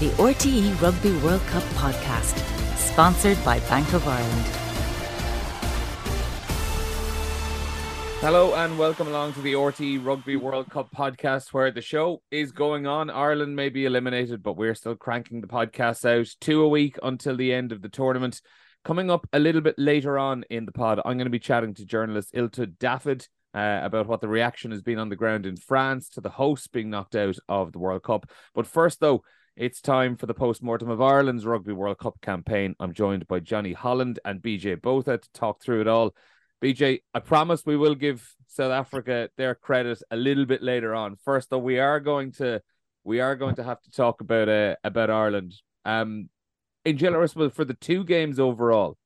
the RTE Rugby World Cup podcast, sponsored by Bank of Ireland. Hello and welcome along to the RTE Rugby World Cup podcast, where the show is going on. Ireland may be eliminated, but we're still cranking the podcast out two a week until the end of the tournament. Coming up a little bit later on in the pod, I'm going to be chatting to journalist Illtud Dafydd. uh, about what the reaction has been on the ground in France to the hosts being knocked out of the World Cup. But first, though, it's time for the post-mortem of Ireland's Rugby World Cup campaign. I'm joined by Jonny Holland and BJ Botha to talk through it all. BJ, I promise we will give South Africa their credit a little bit later on. First, though, we are going to we are going to have to talk about uh, about Ireland. Um, in general, for the two games overall,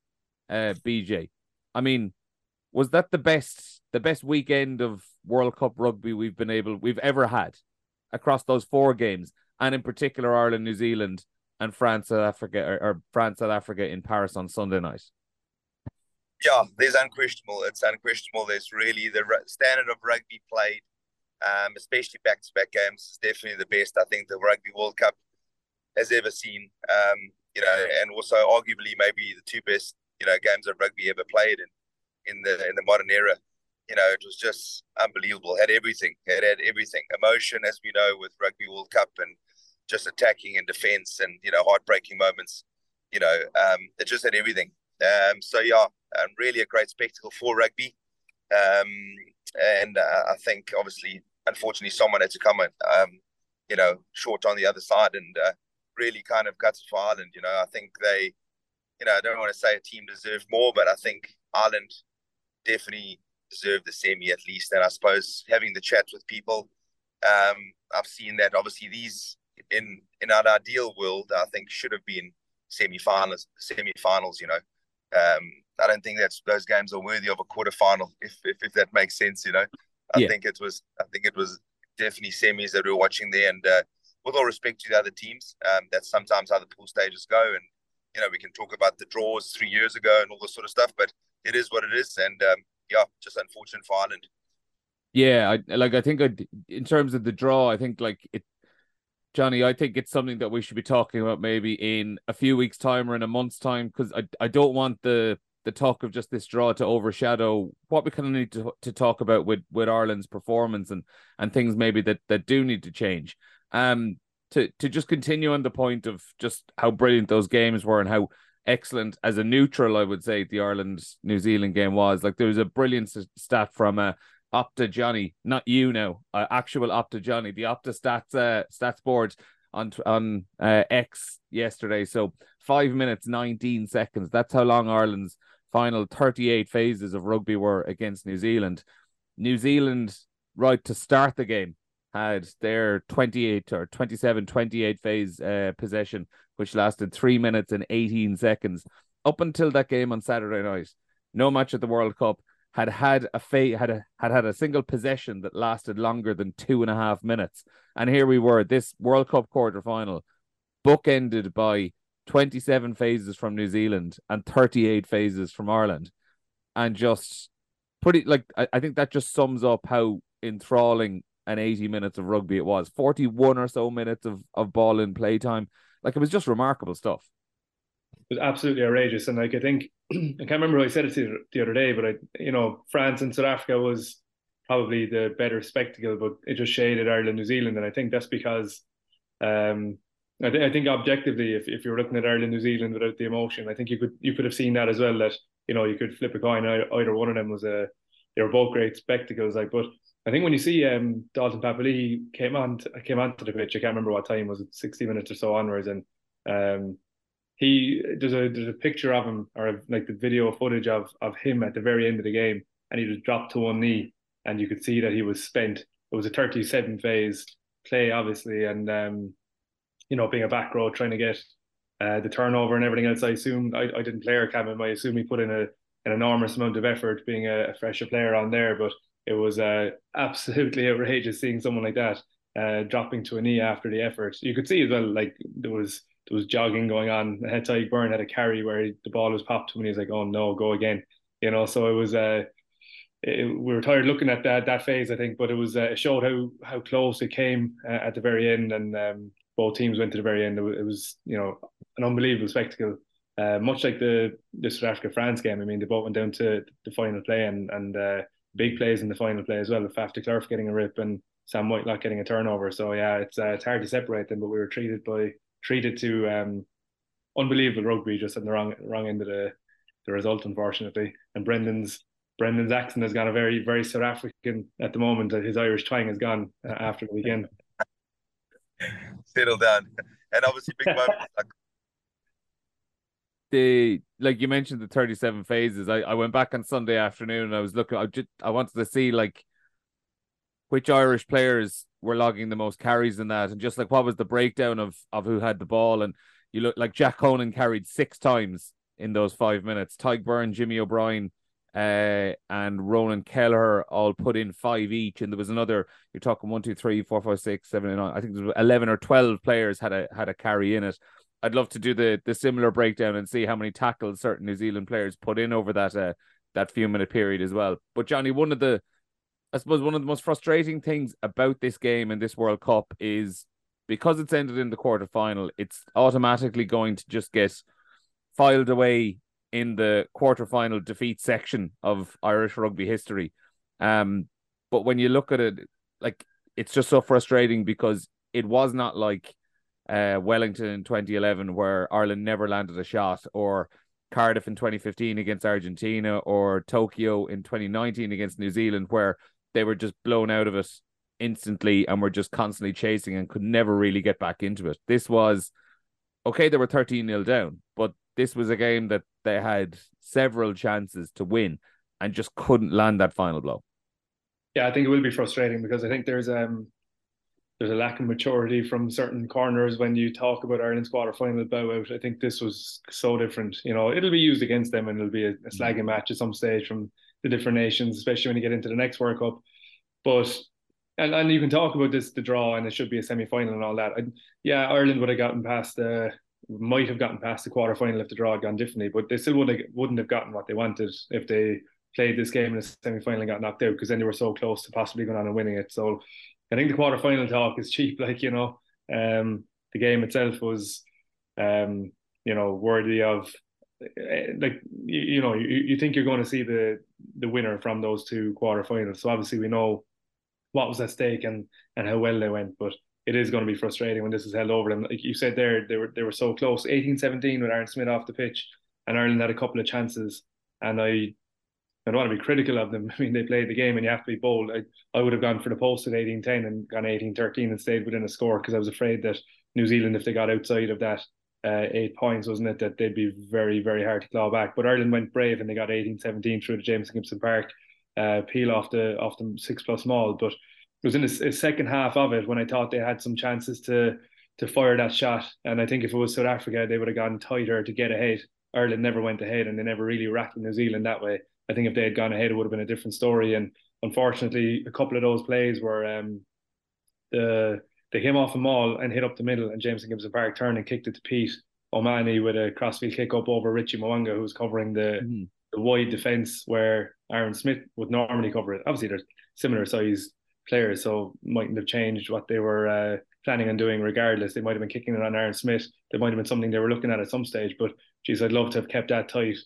uh, BJ, I mean, was that the best the best weekend of World Cup rugby we've been able we've ever had across those four games? And in particular Ireland, New Zealand, and France, South Africa, or, or France, South Africa in Paris on Sunday night. Yeah, there's unquestionable. It's unquestionable. There's really the standard of rugby played, um, especially back-to-back games, is definitely the best I think the Rugby World Cup has ever seen. Um, you know, and also arguably maybe the two best you know games of rugby ever played in in the in the modern era you know, it was just unbelievable. Had everything. It had everything. Emotion, as we know, with Rugby World Cup and just attacking and defense and, you know, heartbreaking moments. You know, um, it just had everything. Um, so, yeah, um, really a great spectacle for rugby. Um, and uh, I think, obviously, unfortunately, someone had to come and, um, you know, short on the other side and uh, really kind of guts for Ireland. You know, I think they, you know, I don't want to say a team deserved more, but I think Ireland definitely deserved the semi at least. And I suppose having the chat with people, um, I've seen that obviously these in in our ideal world, I think should have been semi-finals. Semi-finals, you know. Um, I don't think that's those games are worthy of a quarter-final, if if, if that makes sense. You know, I yeah. think it was. I think it was definitely semis that we were watching there, and uh, with all respect to the other teams, um, that's sometimes how the pool stages go, and you know we can talk about the draws three years ago and all this sort of stuff, but it is what it is, and um, yeah, just unfortunate for Ireland. Yeah, I like. I think I, in terms of the draw, I think like it, Johnny. I think it's something that we should be talking about maybe in a few weeks' time or in a month's time because I I don't want the the talk of just this draw to overshadow what we kind of need to to talk about with with Ireland's performance and and things maybe that that do need to change. Um, to to just continue on the point of just how brilliant those games were and how excellent as a neutral. I would say the Ireland New Zealand game was like there was a brilliant stat from uh, Opta Johnny, not you now, uh, actual Opta Johnny, the Opta stats uh, stats board on on uh, X yesterday. So five minutes nineteen seconds. That's how long Ireland's final thirty eight phases of rugby were against New Zealand. New Zealand, right to start the game, had their 28 or 27 28 phase uh, possession which lasted three minutes and 18 seconds. Up until that game on Saturday night, no match at the World Cup had had a fa- had a, had had a single possession that lasted longer than two and a half minutes. And here we were, this World Cup quarter final, bookended by 27 phases from New Zealand and 38 phases from Ireland. And just pretty like I, I think that just sums up how enthralling an 80 minutes of rugby it was. 41 or so minutes of, of ball in playtime. Like it was just remarkable stuff. Was absolutely outrageous, and like I think I can't remember who I said it to the other day, but I, you know, France and South Africa was probably the better spectacle, but it just shaded Ireland, New Zealand, and I think that's because, um, I, th- I think objectively, if, if you're looking at Ireland, New Zealand without the emotion, I think you could you could have seen that as well. That you know you could flip a coin. Either one of them was a they were both great spectacles. Like, but I think when you see um, Dalton Papali'i came on to, came onto the pitch, I can't remember what time was it, sixty minutes or so onwards, and um, he there's a there's a picture of him or like the video footage of of him at the very end of the game, and he just dropped to one knee, and you could see that he was spent. It was a 37 phase play, obviously, and um, you know, being a back row trying to get uh, the turnover and everything else. I assume I, I didn't play or but I assume he put in a an enormous amount of effort being a, a fresher player on there, but it was uh, absolutely outrageous seeing someone like that uh, dropping to a knee after the effort. You could see as well, like there was there was jogging going on. Head Tadhg Beirne had a carry where he, the ball was popped to him and he's like, "Oh no, go again," you know. So it was. Uh, it, we were tired looking at that that phase, I think, but it was uh, it showed how how close it came uh, at the very end, and um, both teams went to the very end. It was, you know, an unbelievable spectacle. Uh, much like the the South Africa France game. I mean, they both went down to the final play and and uh, big plays in the final play as well. With Faf de getting a rip and Sam Whitelock getting a turnover. So yeah, it's uh, it's hard to separate them, but we were treated by treated to um, unbelievable rugby just on the wrong wrong end of the the result, unfortunately. And Brendan's Brendan's accent has gone a very very South African at the moment. His Irish twang has gone uh, after the weekend. Settle down, and obviously big moments like the like you mentioned the 37 phases I, I went back on sunday afternoon and i was looking i just i wanted to see like which irish players were logging the most carries in that and just like what was the breakdown of of who had the ball and you look like jack conan carried six times in those five minutes Tadhg Beirne jimmy o'brien uh, and Ronan Kelleher all put in five each, and there was another. You're talking one, two, three, four, five, six, seven, and nine. I think there was eleven or twelve players had a had a carry in it. I'd love to do the the similar breakdown and see how many tackles certain New Zealand players put in over that uh, that few minute period as well. But Johnny, one of the I suppose one of the most frustrating things about this game and this World Cup is because it's ended in the quarter final, it's automatically going to just get filed away in the quarter final defeat section of Irish rugby history. Um, but when you look at it, like it's just so frustrating because it was not like uh, Wellington in 2011, where Ireland never landed a shot, or Cardiff in 2015 against Argentina, or Tokyo in 2019 against New Zealand, where they were just blown out of it instantly and were just constantly chasing and could never really get back into it. This was okay, they were 13 0 down, but this was a game that they had several chances to win and just couldn't land that final blow. Yeah, I think it will be frustrating because I think there's um there's a lack of maturity from certain corners when you talk about Ireland's quarter final bow out. I think this was so different. You know, it'll be used against them and it'll be a, a mm-hmm. slagging match at some stage from the different nations, especially when you get into the next World Cup. But and, and you can talk about this the draw and it should be a semi final and all that. I, yeah, Ireland would have gotten past the might have gotten past the quarter final if the draw had gone differently, but they still would have, wouldn't have gotten what they wanted if they played this game in the semi final and got knocked out because then they were so close to possibly going on and winning it. So I think the quarter final talk is cheap. Like you know, um, the game itself was, um, you know, worthy of. Eh, like you, you know, you, you think you're going to see the the winner from those two quarterfinals. So obviously we know what was at stake and and how well they went, but it is going to be frustrating when this is held over them. Like you said there, they were they were so close. 18-17 with Aaron Smith off the pitch, and Ireland had a couple of chances. And I I don't want to be critical of them. I mean, they played the game and you have to be bold. I, I would have gone for the post at 18 10 and gone 18 13 and stayed within a score because I was afraid that New Zealand, if they got outside of that uh, eight points, wasn't it, that they'd be very, very hard to claw back. But Ireland went brave and they got 18 17 through the Jamison Gibson Park uh, peel off the off the six plus maul. But it was in the second half of it when I thought they had some chances to to fire that shot. And I think if it was South Africa, they would have gone tighter to get ahead. Ireland never went ahead and they never really rattled New Zealand that way. I think if they had gone ahead, it would have been a different story. And unfortunately, a couple of those plays were um, the they came off a maul and hit up the middle, and Jamison Gibson Park turned and kicked it to Pete O'Mahony with a crossfield kick up over Richie Mo'unga, who was covering the, mm-hmm. the wide defence where Aaron Smith would normally cover it. Obviously, they're similar size players, so mightn't have changed what they were uh, planning on doing regardless. They might have been kicking it on Aaron Smith. There might have been something they were looking at at some stage, but geez, I'd love to have kept that tight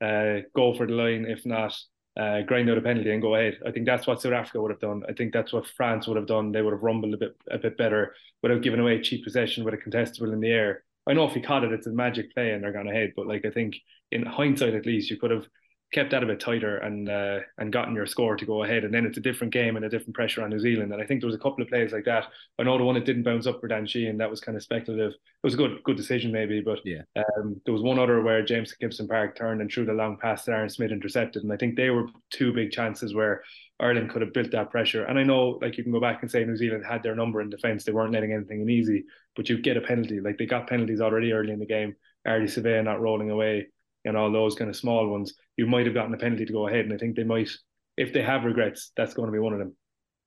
uh, go for the line. If not, uh, grind out a penalty and go ahead. I think that's what South Africa would have done. I think that's what France would have done. They would have rumbled a bit a bit better without giving away cheap possession with a contestable in the air. I know if he caught it, it's a magic play and they're gone ahead. But like I think in hindsight, at least you could have kept that a bit tighter and uh, and gotten your score to go ahead. And then it's a different game and a different pressure on New Zealand. And I think there was a couple of plays like that. I know the one that didn't bounce up for Dan Sheehan, that was kind of speculative. It was a good good decision maybe, but yeah. Um, there was one other where James Gibson Park turned and threw the long pass that Aaron Smith intercepted. And I think they were two big chances where Ireland could have built that pressure. And I know, like, you can go back and say New Zealand had their number in defence. They weren't letting anything in easy, but you get a penalty. Like, they got penalties already early in the game. Ardie Savea not rolling away and all those kind of small ones, you might have gotten a penalty to go ahead. And I think they might, if they have regrets, that's going to be one of them.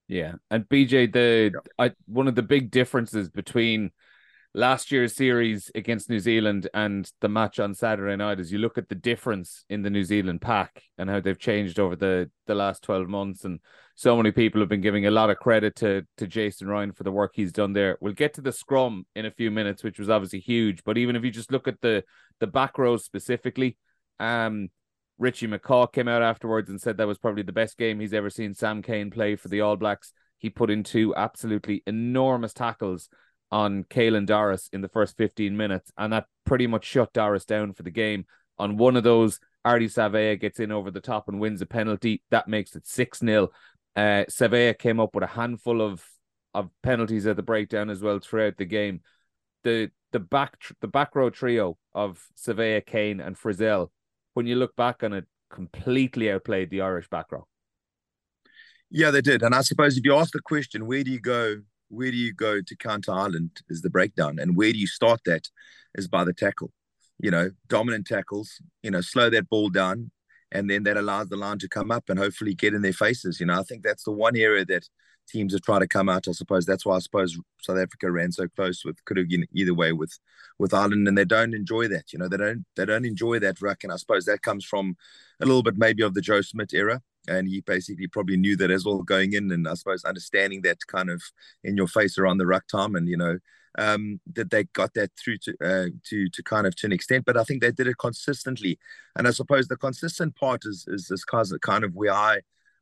Yeah, and BJ, the I, one of the big differences between last year's series against New Zealand and the match on Saturday night, is you look at the difference in the New Zealand pack and how they've changed over the, the last 12 months. And so many people have been giving a lot of credit to, to Jason Ryan for the work he's done there. We'll get to the scrum in a few minutes, which was obviously huge. But even if you just look at the, the back rows specifically, um, Richie McCaw came out afterwards and said that was probably the best game he's ever seen Sam Cane play for the All Blacks. He put in two absolutely enormous tackles on Caelan Doris in the first 15 minutes, and that pretty much shut Doris down for the game. On one of those, Ardie Savea gets in over the top and wins a penalty. That makes it 6 0. Uh, Savea came up with a handful of, of penalties at the breakdown as well throughout the game. The the back the back row trio of Savea, Cane, and Frizell, when you look back on it, completely outplayed the Irish back row. Yeah, they did. And I suppose if you ask the question, where do you go where do you go to counter Ireland is the breakdown, and where do you start that is by the tackle. You know, dominant tackles. You know, slow that ball down, and then that allows the line to come up and hopefully get in their faces. You know, I think that's the one area that teams have tried to come out. I suppose that's why I suppose South Africa ran so close with could have been either way with with Ireland, and they don't enjoy that. You know, they don't they don't enjoy that ruck, and I suppose that comes from a little bit maybe of the Joe Schmidt era and he basically probably knew that as well going in and i suppose understanding that kind of in your face around the ruck time and you know um, that they got that through to uh, to to kind of to an extent but i think they did it consistently and i suppose the consistent part is is this kind of where i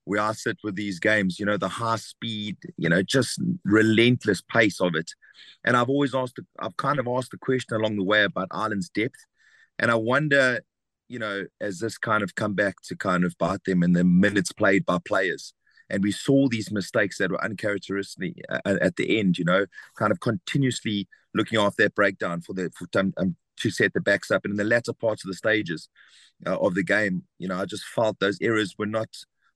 where i sit with these games you know the high speed you know just relentless pace of it and i've always asked i've kind of asked the question along the way about ireland's depth and i wonder you know, as this kind of come back to kind of bite them in the minutes played by players. And we saw these mistakes that were uncharacteristic uh, at the end, you know, kind of continuously looking off that breakdown for the for, um, to set the backs up. And in the latter parts of the stages uh, of the game, you know, I just felt those errors were not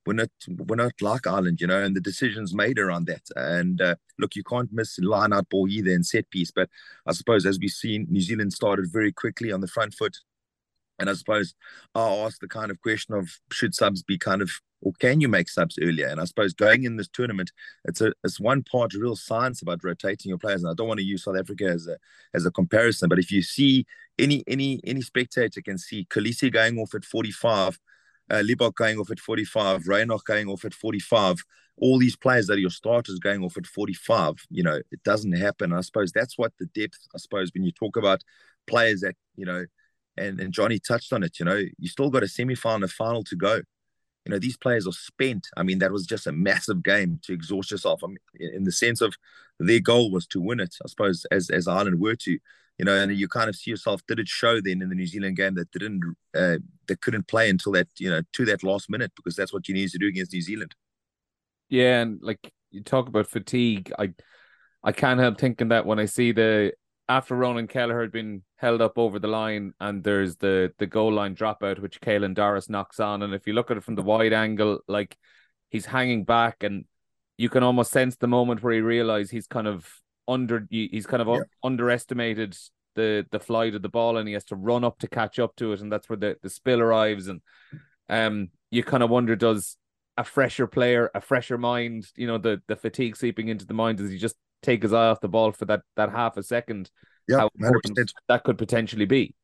were not were not like Ireland, you know, and the decisions made around that. And uh, look, you can't miss line out ball either in set piece. But I suppose as we've seen, New Zealand started very quickly on the front foot. And I suppose I asked the kind of question of should subs be kind of or can you make subs earlier? And I suppose going in this tournament, it's a it's one part real science about rotating your players. And I don't want to use South Africa as a as a comparison, but if you see any any any spectator can see Kolisi going off at 45, uh, Libbok going off at 45, Reinach going off at 45, all these players that are your starters going off at 45, you know, it doesn't happen. I suppose that's what the depth, I suppose, when you talk about players that, you know, and, and Johnny touched on it. You know, you still got a semi-final, a final to go. You know, these players are spent. I mean, that was just a massive game to exhaust yourself. I mean, in the sense of their goal was to win it, I suppose, as as Ireland were to. You know, and you kind of see yourself. Did it show then in the New Zealand game that didn't uh, that couldn't play until that you know to that last minute because that's what you need to do against New Zealand. Yeah, and like you talk about fatigue, I I can't help thinking that when I see the after Ronan Kelleher had been held up over the line and there's the the goal line dropout which Caelan Doris knocks on and if you look at it from the wide angle like he's hanging back and you can almost sense the moment where he realized he's kind of under he's kind of yeah. underestimated the the flight of the ball and he has to run up to catch up to it and that's where the, the spill arrives and um you kind of wonder does a fresher player a fresher mind you know the the fatigue seeping into the mind does he just take his eye off the ball for that that half a second. Yeah, that could potentially be.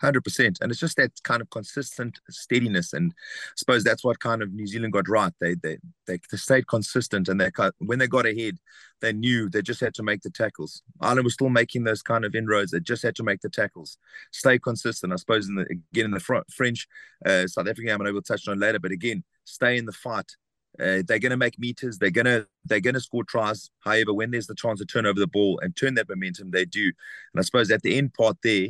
Hundred percent, and it's just that kind of consistent steadiness, and I suppose that's what kind of New Zealand got right. They they they, they stayed consistent, and they when they got ahead, they knew they just had to make the tackles. Ireland was still making those kind of inroads. They just had to make the tackles, stay consistent. I suppose in the again in the front, French, uh, South African, I'm going to touch on later, but again, stay in the fight, uh, they're going to make meters. They're going to they're going to score tries. However, when there's the chance to turn over the ball and turn that momentum, they do. And I suppose at the end part there,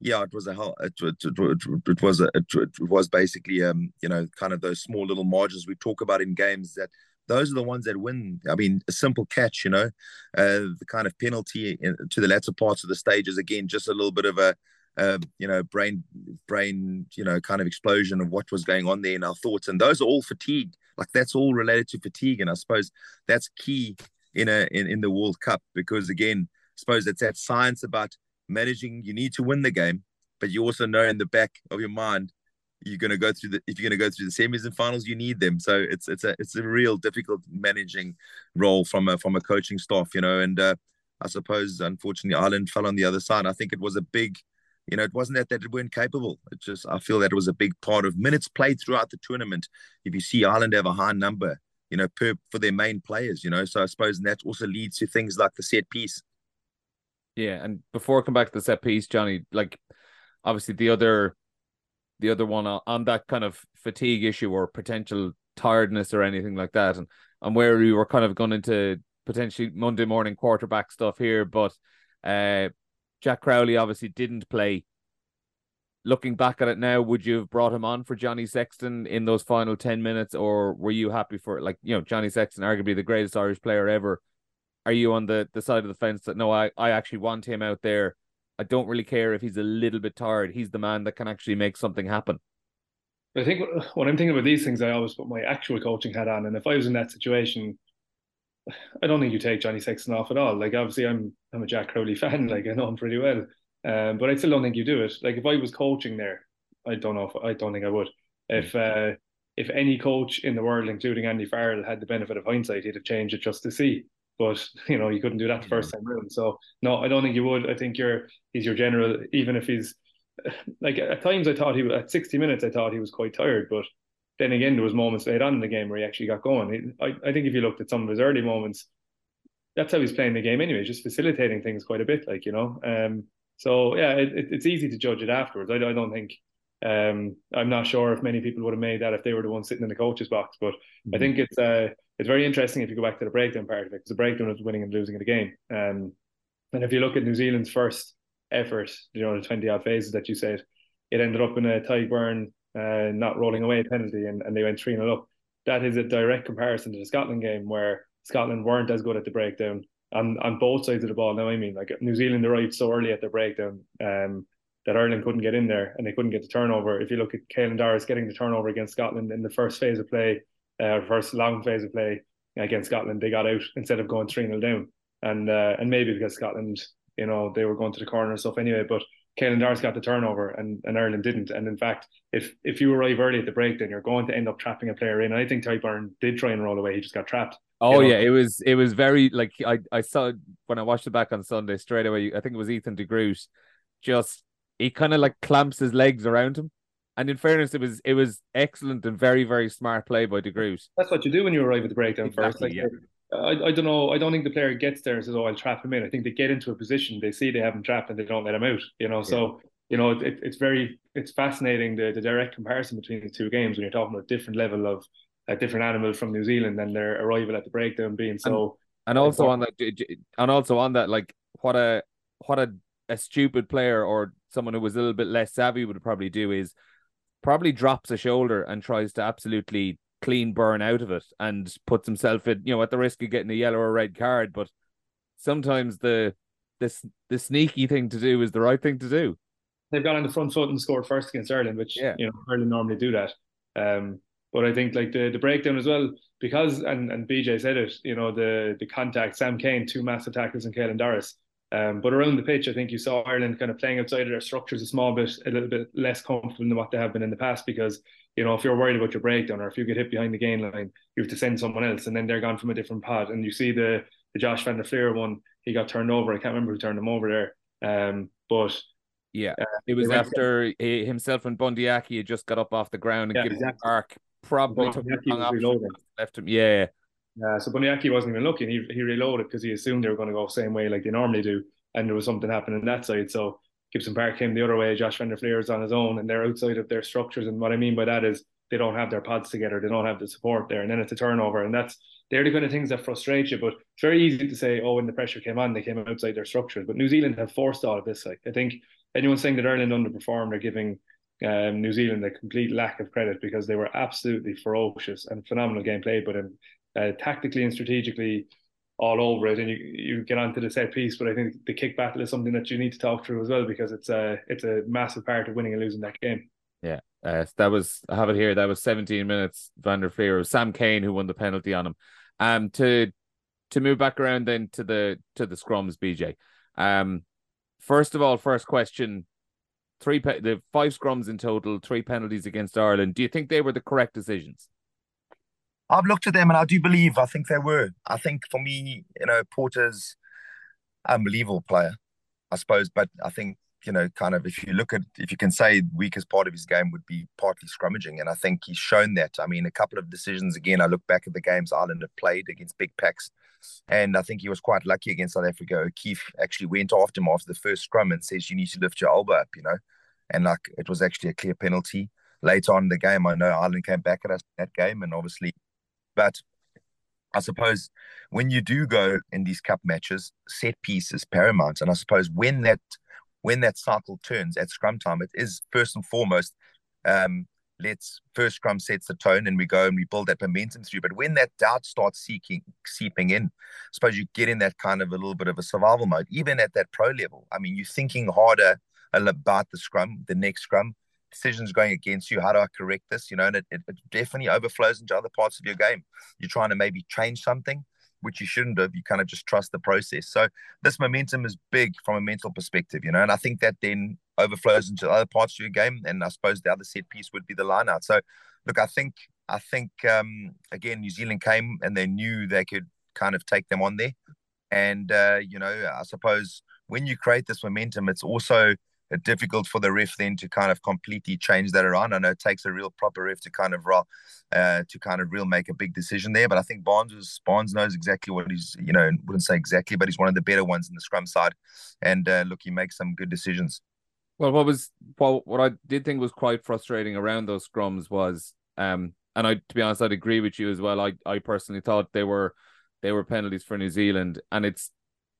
yeah, it was a it, it, it, it was a, it, was basically um you know kind of those small little margins we talk about in games that those are the ones that win. I mean, a simple catch, you know, uh, the kind of penalty in, to the latter parts of the stages. Again, just a little bit of a uh, you know, brain, brain, you know, kind of explosion of what was going on there in our thoughts. And those are all fatigue. Like that's all related to fatigue. And I suppose that's key in a in, in the World Cup because again, I suppose it's that science about managing. You need to win the game, but you also know in the back of your mind you're going to go through the if you're going to go through the semis and finals you need them so it's it's a it's a real difficult managing role from a from a coaching staff you know and uh, I suppose unfortunately Ireland fell on the other side. I think it was a big, you know, it wasn't that that they weren't capable. It just I feel that it was a big part of minutes played throughout the tournament. If you see Ireland have a high number, you know, per for their main players, you know, so I suppose and that also leads to things like the set piece. Yeah, and before I come back to the set piece, Johnny, like obviously the other the other one on that kind of fatigue issue or potential tiredness or anything like that, and and where we were kind of going into potentially Monday morning quarterback stuff here, but uh, Jack Crowley obviously didn't play. Looking back at it now, would you have brought him on for Johnny Sexton in those final 10 minutes, or were you happy for like, you know, Johnny Sexton, arguably the greatest Irish player ever? Are you on the, the side of the fence that no, I, I actually want him out there? I don't really care if he's a little bit tired. He's the man that can actually make something happen. I think when I'm thinking about these things, I always put my actual coaching hat on. And if I was in that situation, I don't think you take Johnny Sexton off at all. Like obviously, I'm I'm a Jack Crowley fan. Like I know him pretty well, um, but I still don't think you do it. Like if I was coaching there, I don't know. If, I don't think I would. If uh, if any coach in the world, including Andy Farrell, had the benefit of hindsight, he'd have changed it just to see. But you know, you couldn't do that the first time around. So no, I don't think you would. I think you're he's your general. Even if he's like at times, I thought he was at 60 minutes, I thought he was quite tired, but then again, there was moments later on in the game where he actually got going. I, I think if you looked at some of his early moments, that's how he's playing the game anyway, just facilitating things quite a bit, like you know. Um, so yeah, it, it, it's easy to judge it afterwards. I, I don't think. Um, I'm not sure if many people would have made that if they were the ones sitting in the coach's box, but mm-hmm. I think it's uh, it's very interesting if you go back to the breakdown part of it because the breakdown is winning and losing in the game. Um, and if you look at New Zealand's first effort, you know, the 20 odd phases that you said, it ended up in a Tadhg Beirne uh, not rolling away penalty and, and they went 3 0 up. That is a direct comparison to the Scotland game where Scotland weren't as good at the breakdown on, on both sides of the ball. Now, I mean, like New Zealand arrived so early at the breakdown um, that Ireland couldn't get in there and they couldn't get the turnover. If you look at Caelan Doris getting the turnover against Scotland in the first phase of play, uh, first long phase of play against Scotland, they got out instead of going 3 0 down. And uh, and maybe because Scotland, you know, they were going to the corner and stuff anyway. But Caelan Doris got the turnover and, and Ireland didn't. And in fact, if if you arrive early at the break, then you're going to end up trapping a player in. And I think Tadhg Beirne did try and roll away. He just got trapped. Oh you know? yeah, it was it was very like I, I saw when I watched it back on Sunday straight away. I think it was Ethan de Groot. Just he kind of like clamps his legs around him. And in fairness, it was it was excellent and very very smart play by de Groot. That's what you do when you arrive at the breakdown exactly, first. Like, yeah. Uh, I, I don't know. I don't think the player gets there and says, "Oh, I'll trap him in." I think they get into a position, they see they have him trapped, and they don't let him out. You know, yeah. so you know, it, it's very it's fascinating the the direct comparison between the two games when you're talking about a different level of a different animal from New Zealand and their arrival at the breakdown being so. And, and also on that, and also on that, like what a what a a stupid player or someone who was a little bit less savvy would probably do is probably drops a shoulder and tries to absolutely clean burn out of it and puts himself in, you know, at the risk of getting a yellow or red card. But sometimes the this the sneaky thing to do is the right thing to do. They've gone on the front foot and scored first against Ireland, which yeah. you know Ireland normally do that. Um, but I think like the the breakdown as well, because and and BJ said it, you know, the the contact, Sam Cane, two massive tackles and Caelan Doris. Um, but around the pitch, I think you saw Ireland kind of playing outside of their structures a small bit, a little bit less comfortable than what they have been in the past because you know, if you're worried about your breakdown or if you get hit behind the gain line, you have to send someone else, and then they're gone from a different pod. And you see the the Josh van der Flier one, he got turned over. I can't remember who turned him over there. Um, but yeah, uh, it was after he, himself and Bundee Aki had just got up off the ground and yeah, given exactly. Park probably took the left him. Yeah. Yeah, so Bundee Aki wasn't even looking. He he reloaded because he assumed they were going to go the same way like they normally do, and there was something happening that side. So Gibson Park came the other way. Josh van der Flier is on his own, and they're outside of their structures. And what I mean by that is they don't have their pods together. They don't have the support there, and then it's a turnover. And that's they're the kind of things that frustrate you. But it's very easy to say, oh, when the pressure came on, they came outside their structures. But New Zealand have forced all of this. Like I think anyone saying that Ireland underperformed are giving um, New Zealand a complete lack of credit because they were absolutely ferocious and phenomenal game played, but in, uh, tactically and strategically all over it, and you you get onto the set piece. But I think the kick battle is something that you need to talk through as well because it's a it's a massive part of winning and losing that game. Yeah, uh, that was I have it here. That was 17 minutes. Van der Flier, Sam Cane who won the penalty on him. Um, to to move back around then to the to the scrums, BJ. Um, first of all, first question: three pe- the five scrums in total, three penalties against Ireland. Do you think they were the correct decisions? I've looked at them and I do believe I think they were. I think for me, you know, Porter's unbelievable player, I suppose. But I think you know, kind of if you look at if you can say weakest part of his game would be partly scrummaging, and I think he's shown that. I mean, a couple of decisions again. I look back at the games Ireland have played against big packs, and I think he was quite lucky against South Africa. O'Keeffe actually went after him after the first scrum and says, "You need to lift your elbow up," you know, and like it was actually a clear penalty. Later on in the game, I know Ireland came back at us that game, and obviously, but I suppose when you do go in these cup matches, set piece is paramount. And I suppose when that when that cycle turns at scrum time, it is first and foremost, um, let's first scrum sets the tone and we go and we build that momentum through. But when that doubt starts seeking seeping in, I suppose you get in that kind of a little bit of a survival mode, even at that pro level. I mean, you're thinking harder about the scrum, the next scrum, decisions going against you. How do I correct this? You know, and it, it, definitely overflows into other parts of your game. You're trying to maybe change something, which you shouldn't have. You kind of just trust the process. So this momentum is big from a mental perspective, you know, and I think that then overflows into other parts of your game. And I suppose the other set piece would be the line out. So look, I think I think um, again New Zealand came and they knew they could kind of take them on there. And uh, you know, I suppose when you create this momentum, it's also difficult for the ref then to kind of completely change that around. I know it takes a real proper ref to kind of uh, to kind of real make a big decision there. But I think Barnes was Barnes knows exactly what he's you know wouldn't say exactly, but he's one of the better ones in the scrum side. And uh, look, he makes some good decisions. Well, what was well, what I did think was quite frustrating around those scrums was, um, and I to be honest, I'd agree with you as well. I I personally thought they were they were penalties for New Zealand, and it's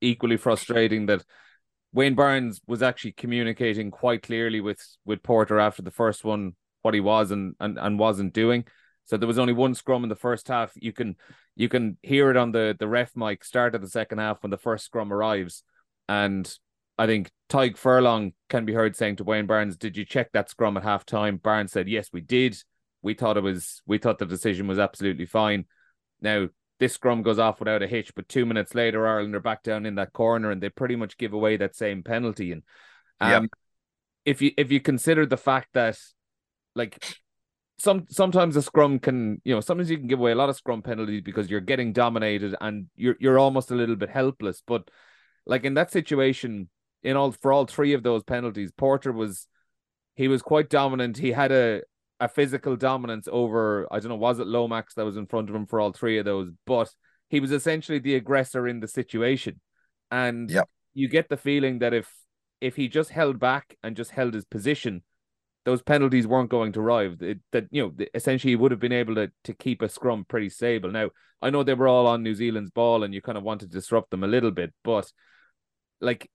equally frustrating that Wayne Barnes was actually communicating quite clearly with with Porter after the first one what he was and and, and wasn't doing. So there was only one scrum in the first half. You can you can hear it on the the ref mic start of the second half when the first scrum arrives. And I think Tadhg Furlong can be heard saying to Wayne Barnes, "Did you check that scrum at half time?" Barnes said, "Yes, we did. We thought it was we thought the decision was absolutely fine." Now this scrum goes off without a hitch, but two minutes later, Ireland are back down in that corner and they pretty much give away that same penalty. And um, yep. if you if you consider the fact that like some sometimes a scrum can you know sometimes you can give away a lot of scrum penalties because you're getting dominated and you're you're almost a little bit helpless. But like in that situation, in all for all three of those penalties, Porter was he was quite dominant. He had a a physical dominance over I don't know was it Lomax that was in front of him for all three of those, but he was essentially the aggressor in the situation, and yep. you get the feeling that if if he just held back and just held his position, those penalties weren't going to arrive. It, that you know essentially he would have been able to to keep a scrum pretty stable. Now I know they were all on New Zealand's ball and you kind of want to disrupt them a little bit, but like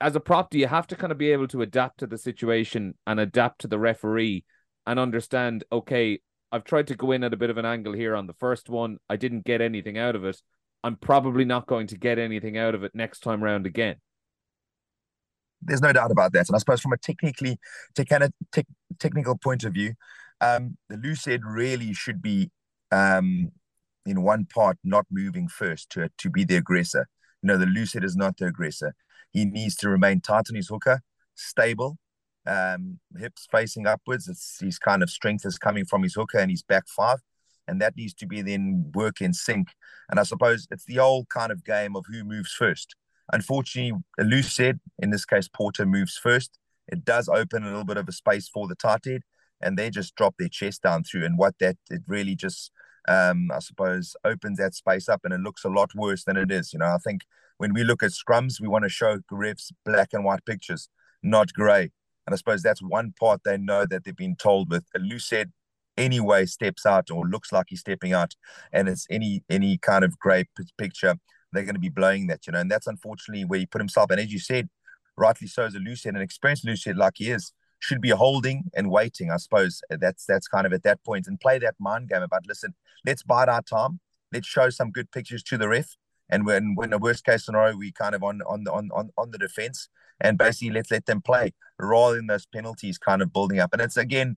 as a prop, do you have to kind of be able to adapt to the situation and adapt to the referee? And understand, okay, I've tried to go in at a bit of an angle here on the first one. I didn't get anything out of it. I'm probably not going to get anything out of it next time round again. There's no doubt about that. And I suppose from a technically kind of te- technical point of view, um, the loose head really should be um, in one part not moving first to to be the aggressor. You know, the loose head is not the aggressor. He needs to remain tight on his hooker, stable, um, hips facing upwards. It's his kind of strength is coming from his hooker and his back five, and that needs to be then work in sync. And I suppose it's the old kind of game of who moves first. Unfortunately, a loose head in this case, Porter moves first. It does open a little bit of a space for the tight and they just drop their chest down through. And what that it really just, um, I suppose, opens that space up, and it looks a lot worse than it is. You know, I think when we look at scrums, we want to show refs black and white pictures, not grey. And I suppose that's one part they know that they've been told with. A loose anyway steps out or looks like he's stepping out and it's any any kind of great picture they're going to be blowing that you know? And that's unfortunately where he put himself. And as you said rightly so as a lucid an experienced lucid like he is should be holding and waiting i suppose. That's that's kind of at that point. And play that mind game about listen let's bide our time. Let's show some good pictures to the ref. And when when a worst case scenario we kind of on on the on on, on the defense and basically let's let them play rather than those penalties kind of building up. And it's again,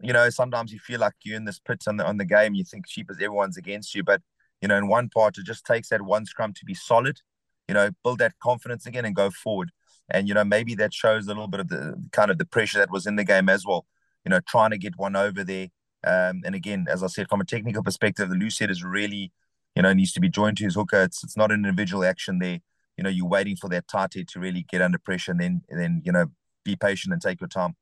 you know, sometimes you feel like you're in this pit on the on the game. You think cheap as everyone's against you, but you know, in one part, it just takes that one scrum to be solid. You know, build that confidence again and go forward. And you know, maybe that shows a little bit of the kind of the pressure that was in the game as well. You know, trying to get one over there. Um, and again, as I said, from a technical perspective, the loose head is really, you know, needs to be joined to his hooker. It's it's not an individual action there you know you're waiting for that tight head to really get under pressure, and then and then you know be patient and take your time.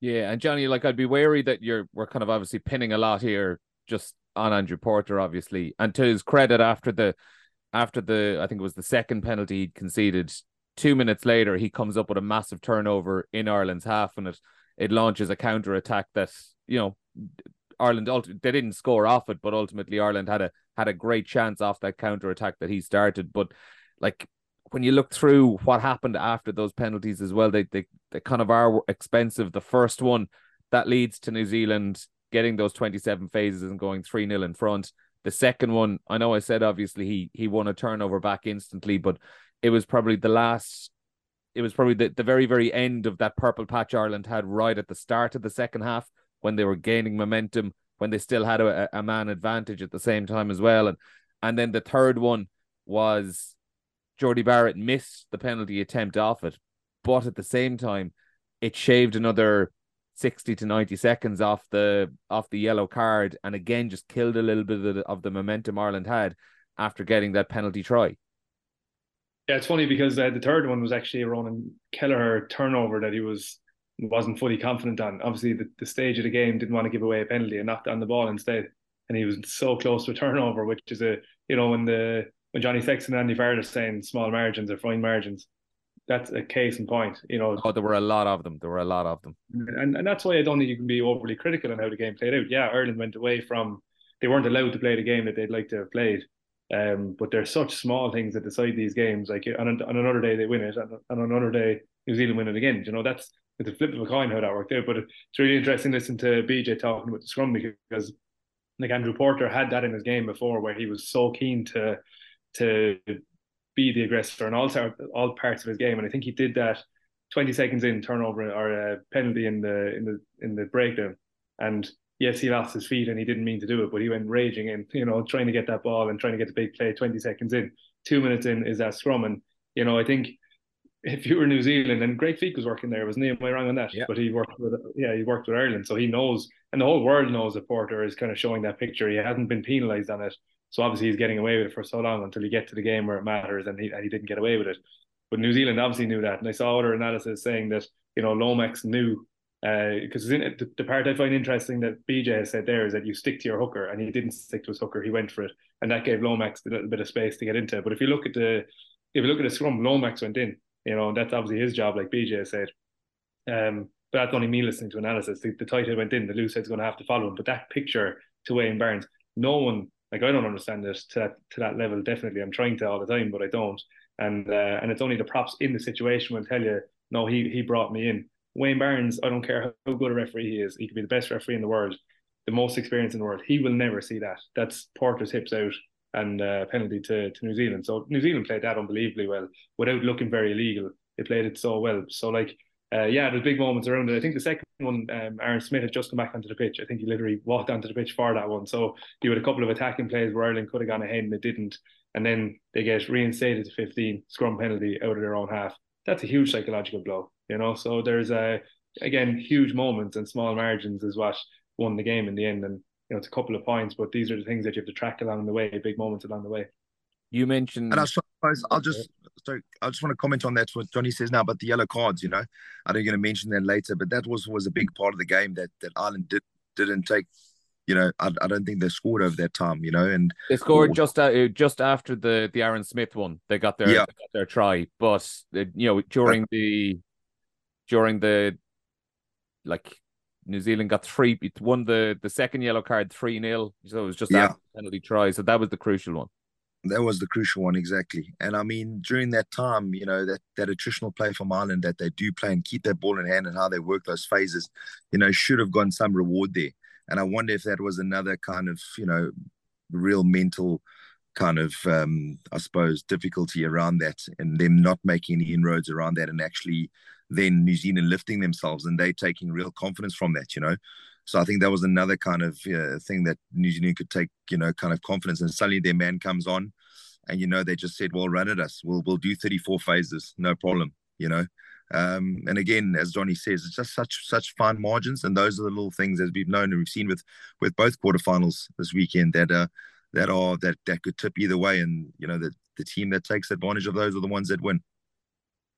Yeah, and Johnny, like I'd be wary that you're we're kind of obviously pinning a lot here just on Andrew Porter, obviously. And to his credit, after the after the I think it was the second penalty he conceded, two minutes later he comes up with a massive turnover in Ireland's half, and it it launches a counter attack that you know Ireland they didn't score off it, but ultimately Ireland had a had a great chance off that counter attack that he started. But like when you look through what happened after those penalties as well, they they, they kind of are expensive. The first one that leads to New Zealand getting those 27 phases and going 3 0 in front. The second one, I know I said obviously he he won a turnover back instantly, but it was probably the last it was probably the, the very, very end of that purple patch Ireland had right at the start of the second half when they were gaining momentum, when they still had a, a man advantage at the same time as well. And and then the third one was Jordie Barrett missed the penalty attempt off it, but at the same time, it shaved another 60 to 90 seconds off the off the yellow card and again just killed a little bit of the, of the momentum Ireland had after getting that penalty try. Yeah, it's funny because uh, the third one was actually a Ronan Kelleher turnover that he was wasn't fully confident on. Obviously, the, the stage of the game didn't want to give away a penalty and knocked on the ball instead, and he was so close to a turnover, which is a you know when the when Johnny Sexton and Andy Farrell saying small margins or fine margins, that's a case in point. You know, oh, there were a lot of them. There were a lot of them, and and that's why I don't think you can be overly critical on how the game played out. Yeah, Ireland went away from they weren't allowed to play the game that they'd like to have played. Um, but there's such small things that decide these games. Like on, on another day they win it, and on another day New Zealand win it again. You know, that's it's a flip of a coin how that worked out. But it's really interesting listening to BJ talking about the scrum because like Andrew Porter had that in his game before, where he was so keen to to be the aggressor in all all parts of his game, and I think he did that. 20 seconds in turnover or a penalty in the in the in the breakdown. And yes he lost his feet and he didn't mean to do it but he went raging and you know trying to get that ball and trying to get the big play 20 seconds in. Two minutes in is that scrum. And you know I think if you were New Zealand and Greg Feek was working there wasn't he? Am I wrong on that? Yeah. but he worked with yeah he worked with Ireland. So he knows and the whole world knows that Porter is kind of showing that picture. He hasn't been penalised on it so obviously he's getting away with it for so long until you get to the game where it matters, and he and he didn't get away with it. But New Zealand obviously knew that, and I saw other analysis saying that you know Lomax knew because uh, the, the part I find interesting that BJ has said there is that you stick to your hooker, and he didn't stick to his hooker; he went for it, and that gave Lomax a little bit of space to get into. But if you look at the if you look at the scrum, Lomax went in. You know that's obviously his job, like BJ said. Um, but that's only me listening to analysis. The, the tight head went in, the loose head's going to have to follow him. But that picture to Wayne Barnes, no one like I don't understand it to that to that level. Definitely, I'm trying to all the time, but I don't. And uh, and it's only the props in the situation will tell you. No, he he brought me in. Wayne Barnes, I don't care how good a referee he is. He could be the best referee in the world, the most experienced in the world. He will never see that. That's Porter's hips out and uh, penalty to, to New Zealand. So New Zealand played that unbelievably well without looking very illegal. They played it so well. So like uh, yeah, there's big moments around it. I think the second one, um, Aaron Smith had just come back onto the pitch. I think he literally walked onto the pitch for that one. So you had a couple of attacking plays where Ireland could have gone ahead and it didn't. And then they get reinstated to 15, scrum penalty out of their own half. That's a huge psychological blow, you know. So there's a uh, again huge moments and small margins is what won the game in the end. And you know, it's a couple of points, but these are the things that you have to track along the way, big moments along the way. You mentioned, and I suppose I'll just so I just want to comment on that what Johnny says now about the yellow cards. You know, I know you're going to mention that later, but that was was a big part of the game that that Ireland did didn't take. You know, I, I don't think they scored over that time. You know, and they scored just uh, just after the the Aaron Smith one. They got their yeah. they got their try, but uh, you know during the during the like New Zealand got three, it won the the second yellow card three 0 So it was just yeah. penalty try. So that was the crucial one that was the crucial one exactly. And I mean, during that time, you know, that that attritional play from Ireland that they do play and keep that ball in hand and how they work those phases, you know, should have gotten some reward there. And I wonder if that was another kind of, you know, real mental kind of, um, I suppose, difficulty around that and them not making any inroads around that and actually then New Zealand lifting themselves and they taking real confidence from that, you know. So I think that was another kind of uh, thing that New Zealand could take, you know, kind of confidence. And suddenly their man comes on, and you know they just said, "Well, run at us. We'll we'll do 34 phases, no problem." You know. Um, and again, as Johnny says, it's just such such fine margins, and those are the little things as we've known and we've seen with with both quarterfinals this weekend that uh, that are that that could tip either way, and you know the the team that takes advantage of those are the ones that win.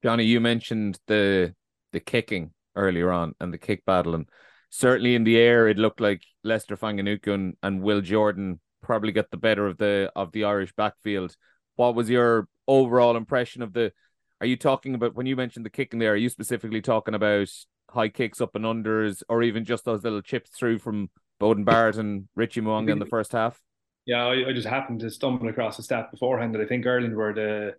Johnny, you mentioned the the kicking earlier on and the kick battle, and certainly in the air it looked like Leicester Fainga'anuku and, and Will Jordan probably got the better of the of the Irish backfield. What was your overall impression of the? Are you talking about when you mentioned the kicking there? Are you specifically talking about high kicks up and unders, or even just those little chips through from Beauden Barrett and Richie Mo'unga in the first half? Yeah, I, I, just happened to stumble across a stat beforehand that I think Ireland were the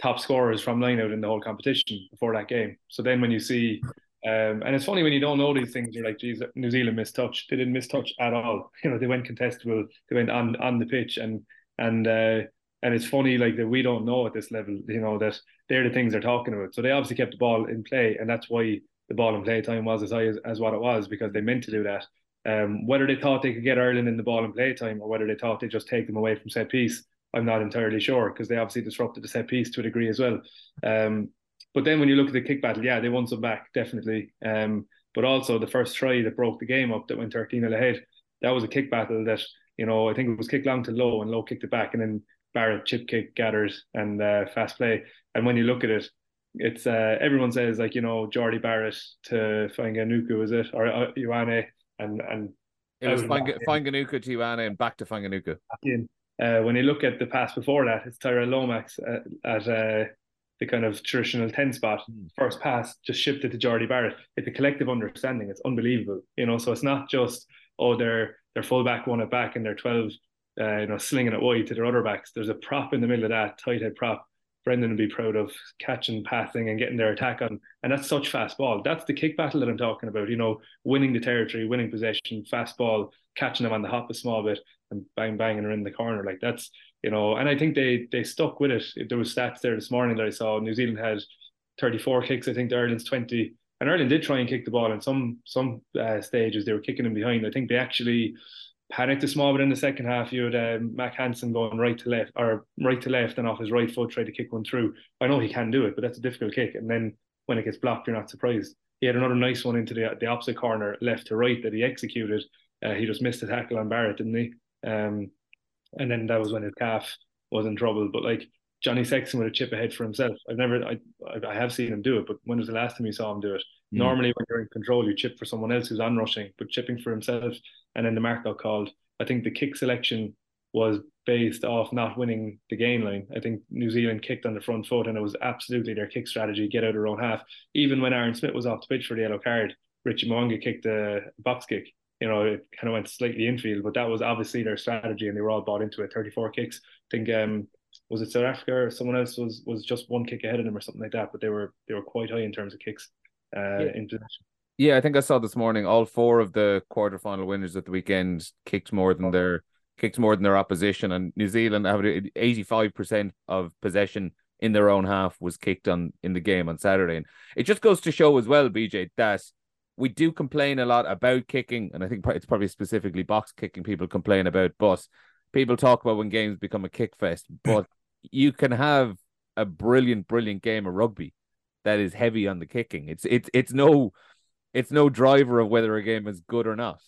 top scorers from line out in the whole competition before that game. So then when you see, um, and it's funny when you don't know these things, you're like, geez, New Zealand missed touch. They didn't miss touch at all. You know, they went contestable. They went on on the pitch, and and uh, and it's funny like that we don't know at this level. You know that they're the things they're talking about. So they obviously kept the ball in play, and that's why the ball in play time was as high as, as what it was because they meant to do that. Um, whether they thought they could get Ireland in the ball and play time or whether they thought they'd just take them away from set piece, I'm not entirely sure because they obviously disrupted the set piece to a degree as well. Um, but then when you look at the kick battle, yeah, they won some back, definitely. Um, but also the first try that broke the game up that went 13 0 ahead, that was a kick battle that, you know, I think it was kicked long to Lowe and Lowe kicked it back and then Barrett chip kick gathers and uh, fast play. And when you look at it, it's uh, everyone says like you know Jordie Barrett to Fainga'anuku is it or uh, Ioane and and it was Fainga'anuku to Ioane and back to Fainga'anuku. Uh, when you look at the pass before that, it's Tyrell Lomax at, at uh, the kind of traditional 10 spot. Mm. First pass, just shipped it to Jordie Barrett. It's a collective understanding. It's unbelievable. You know, so it's not just, oh, they're, they're fullback, one at back, and they're 12, uh, you know, slinging it wide to their other backs. There's a prop in the middle of that, tight head prop Brendan would be proud of catching, passing, and getting their attack on. And that's such fast ball. That's the kick battle that I'm talking about. You know, winning the territory, winning possession, fast ball, catching them on the hop a small bit, and bang banging her in the corner. Like that's you know, and I think they they stuck with it. There was stats there this morning that I saw. New Zealand had 34 kicks. I think the Ireland's 20. And Ireland did try and kick the ball in some some uh, stages. They were kicking them behind. I think they actually panicked a small bit in the second half. You had um, Mack Hansen going right to left or right to left and off his right foot, try to kick one through. I know he can do it, but that's a difficult kick. And then when it gets blocked, you're not surprised. He had another nice one into the the opposite corner, left to right, that he executed. Uh, he just missed the tackle on Barrett, didn't he? Um, and then that was when his calf was in trouble. But like Johnny Sexton with a chip ahead for himself. I've never, I, I have seen him do it, but when was the last time you saw him do it? Mm. Normally, when you're in control, you chip for someone else who's onrushing, but chipping for himself, and then the mark got called. I think the kick selection was based off not winning the gain line. I think New Zealand kicked on the front foot, and it was absolutely their kick strategy: get out of their own half. Even when Aaron Smith was off the pitch for the yellow card, Richie Mo'unga kicked a box kick. You know, it kind of went slightly infield, but that was obviously their strategy, and they were all bought into it. 34 kicks. I think um, was it South Africa or someone else was was just one kick ahead of them or something like that, but they were they were quite high in terms of kicks uh, yeah. in possession. Yeah, I think I saw this morning all four of the quarterfinal winners at the weekend kicked more than their kicked more than their opposition, and New Zealand have eighty five percent of possession in their own half was kicked on in the game on Saturday, and it just goes to show as well, BJ, that we do complain a lot about kicking, and I think it's probably specifically box kicking people complain about, but people talk about when games become a kick fest, but you can have a brilliant, brilliant game of rugby that is heavy on the kicking. It's it's it's no it's no driver of whether a game is good or not.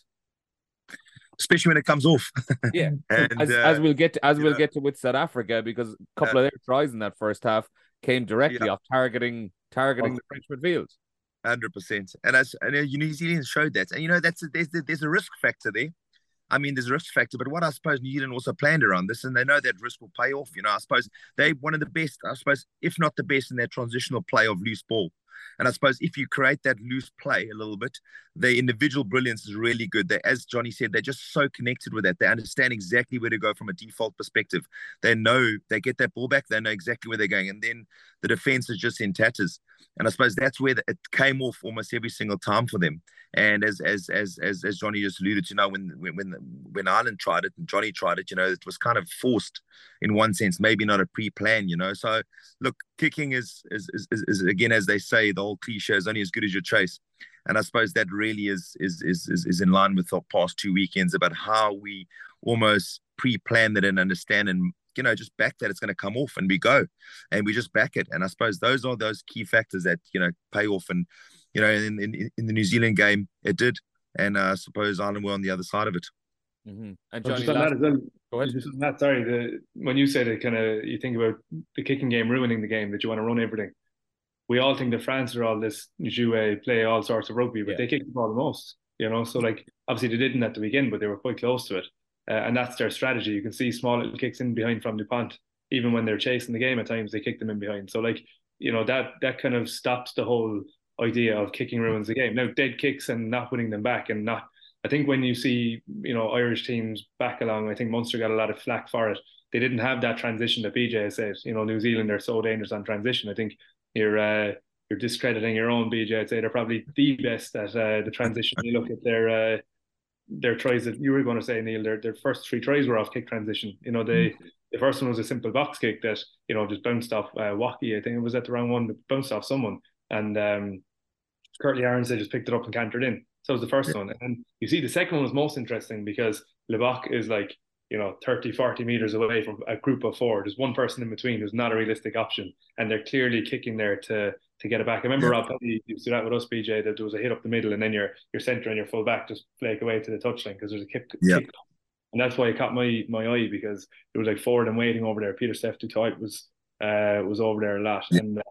Especially when it comes off. yeah, and, as, uh, as, we'll get to, as we'll know, get to with South Africa, because a couple uh, of their tries in that first half came directly yeah. off targeting targeting the French midfield. Hundred percent, and as and uh, New Zealand showed that, and you know that's a, there's there's a risk factor there. I mean, there's a risk factor, but what I suppose New Zealand also planned around this, and they know that risk will pay off. You know, I suppose they one of the best, I suppose, if not the best in their transitional play of loose ball. And I suppose if you create that loose play a little bit, their individual brilliance is really good. They, as Johnny said, they're just so connected with that. They understand exactly where to go from a default perspective. They know they get that ball back. They know exactly where they're going, and then the defense is just in tatters. And I suppose that's where the, it came off almost every single time for them. And as as as as, as Johnny just alluded to, you know, when when when Ireland tried it and Johnny tried it, you know, it was kind of forced in one sense, maybe not a pre-plan, you know. So look, kicking is is, is, is again as they say, the old cliche is only as good as your chase. And I suppose that really is is is is in line with our past two weekends about how we almost pre-plan that and understand and you know just back that it's going to come off and we go and we just back it and i suppose those are those key factors that you know pay off and you know in in, in the new zealand game it did and uh, i suppose ireland were on the other side of it mm-hmm. and Johnny, last... well, Go ahead. Not sorry. The when you said it, kind of you think about the kicking game ruining the game that you want to run everything. We all think that France are all this jouer, play all sorts of rugby, but Yeah. they kick the ball the most. You know, so like obviously they didn't at the weekend, but they were quite close to it, uh, and that's their strategy. You can see small little kicks in behind from Dupont, even when they're chasing the game. At times they kick them in behind. So like you know that that kind of stops the whole idea of kicking ruins the game. Now dead kicks and not winning them back and not I think when you see, you know, Irish teams back along, I think Munster got a lot of flack for it. They didn't have that transition that BJ said. You know, New Zealand are so dangerous on transition. I think you're uh, you're discrediting your own BJ. I'd say they're probably the best at uh, the transition. you look at their uh, their tries that you were going to say, Neil. Their their first three tries were off kick transition. You know, they the first one was a simple box kick that you know just bounced off uh, Wacky. I think it was at the wrong one, bounced off someone, and um, Kurt-Lee Arendse they just picked it up and cantered in. So that was the first one. And you see the second one was most interesting because Lebach is like, you know, 30, 40 meters away from a group of four. There's one person in between who's not a realistic option. And they're clearly kicking there to to get it back. I remember Yeah. Rob Penney used to do that with us, BJ, that there was a hit up the middle and then your your centre and your full back just flake away to the touchline because there's a kick, Yeah. kick. And that's why it caught my my eye because there was like four of them waiting over there. Pieter-Steph du Toit was uh was over there a lot. Yeah. And uh,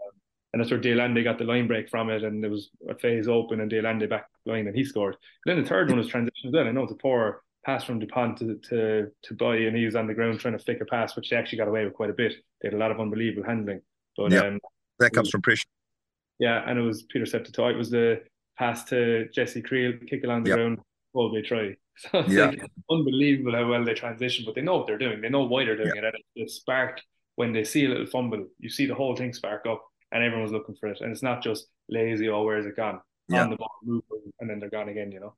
and that's where de Allende got the line break from it, and there was a phase open, and de Allende back line, and he scored. And then the third one was transition. Then I know it's a poor pass from Dupont to to to Boy, and he was on the ground trying to flick a pass, which they actually got away with quite a bit. They had a lot of unbelievable handling, but Yeah. um, That comes from pressure. yeah, and it was Pieter-Steph du Toit. It was the pass to Jesse Kriel, kick along the Yep. ground, all they try. So it's Yeah. like unbelievable how well they transition, but they know what they're doing. They know why they're doing it. And the spark when they see a little fumble, you see the whole thing spark up, and everyone's looking for it. And it's not just lazy, oh, where's it gone? Yeah. On the ball, moving, and then they're gone again. You know.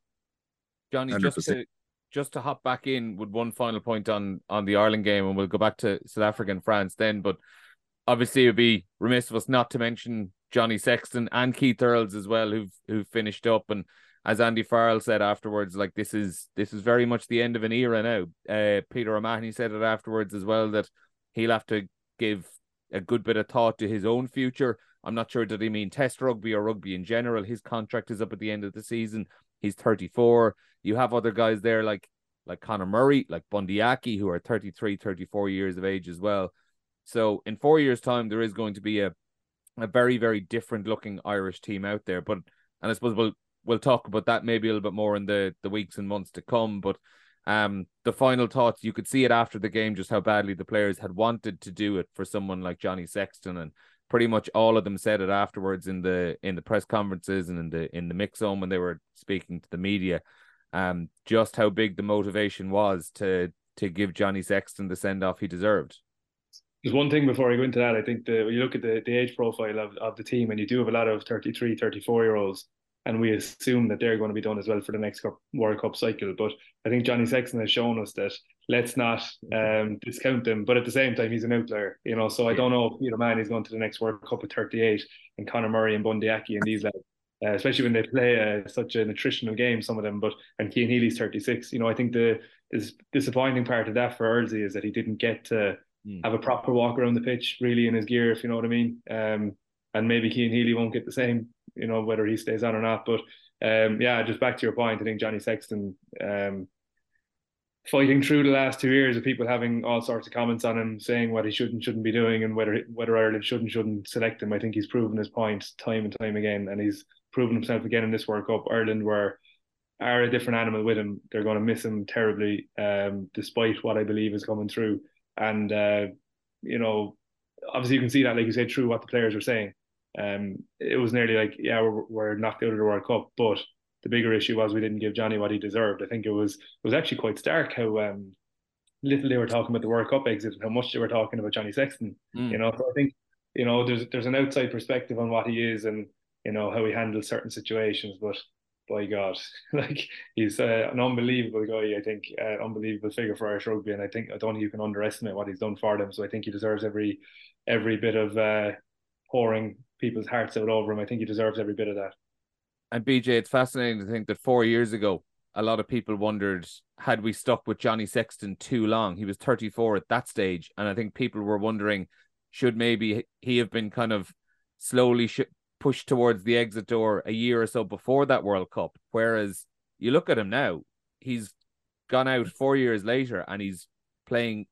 Johnny, just 100%. to just to hop back in with one final point on on the Ireland game, and we'll go back to South Africa and France then. But obviously, it would be remiss of us not to mention Johnny Sexton and Keith Earls as well, who've who've finished up. And as Andy Farrell said afterwards, like this is this is very much the end of an era now. Uh, Peter O'Mahony said it afterwards as well that he'll have to give a good bit of thought to his own future. I'm not sure did he mean Test rugby or rugby in general. His contract is up at the end of the season. He's 34. You have other guys there like like Conor Murray, like Bundee Aki, who are 33, 34 years of age as well. So in four years' time, there is going to be a a very, very different looking Irish team out there. But and I suppose we'll we'll talk about that maybe a little bit more in the the weeks and months to come. But um the final thoughts, you could see it after the game just how badly the players had wanted to do it for someone like Johnny Sexton and pretty much all of them said it afterwards in the in the press conferences and in the in the mix zone when they were speaking to the media um just how big the motivation was to to give Johnny Sexton the send off he deserved. There's one thing before I go into that. I think the when you look at the, the age profile of, of the team, and you do have a lot of 33, 34 year olds, and we assume that they're going to be done as well for the next cup, World Cup cycle. But I think Johnny Sexton has shown us that let's not um, discount them. But at the same time, he's an outlier, you know. So I don't know if Peter Mann is going to the next World Cup at 38, and Conor Murray and Bundee Aki and these lads. Uh, especially when they play uh, such a attritional game, some of them. But and Cian Healy's 36. You know, I think the is disappointing part of that for Earlsey is that he didn't get to Mm. have a proper walk around the pitch, really in his gear, if you know what I mean. Um, and maybe Cian Healy won't get the same, you know, whether he stays on or not. But um, yeah, just back to your point, I think Johnny Sexton um, fighting through the last two years of people having all sorts of comments on him, saying what he should and shouldn't be doing, and whether whether Ireland should and shouldn't select him. I think he's proven his point time and time again, and he's proven himself again in this World Cup. Ireland were are a different animal with him. They're going to miss him terribly, um, despite what I believe is coming through. And uh, you know, obviously you can see that, like you said, through what the players were saying. Um, it was nearly like, yeah, we're, we're knocked out of the World Cup, but the bigger issue was we didn't give Johnny what he deserved. I think it was it was actually quite stark how um, little they were talking about the World Cup exit and how much they were talking about Johnny Sexton. Mm. You know, so I think you know there's there's an outside perspective on what he is and you know how he handles certain situations, but by God, like he's uh, an unbelievable guy. I think uh, unbelievable figure for Irish rugby, and I think I don't think you can underestimate what he's done for them. So I think he deserves every every bit of uh, pouring people's hearts out over him. I think he deserves every bit of that. And BJ, it's fascinating to think that four years ago, a lot of people wondered had we stuck with Johnny Sexton too long. He was 34 at that stage, and I think people were wondering should maybe he have been kind of slowly sh- pushed towards the exit door a year or so before that World Cup. Whereas you look at him now, he's gone out four years later and he's playing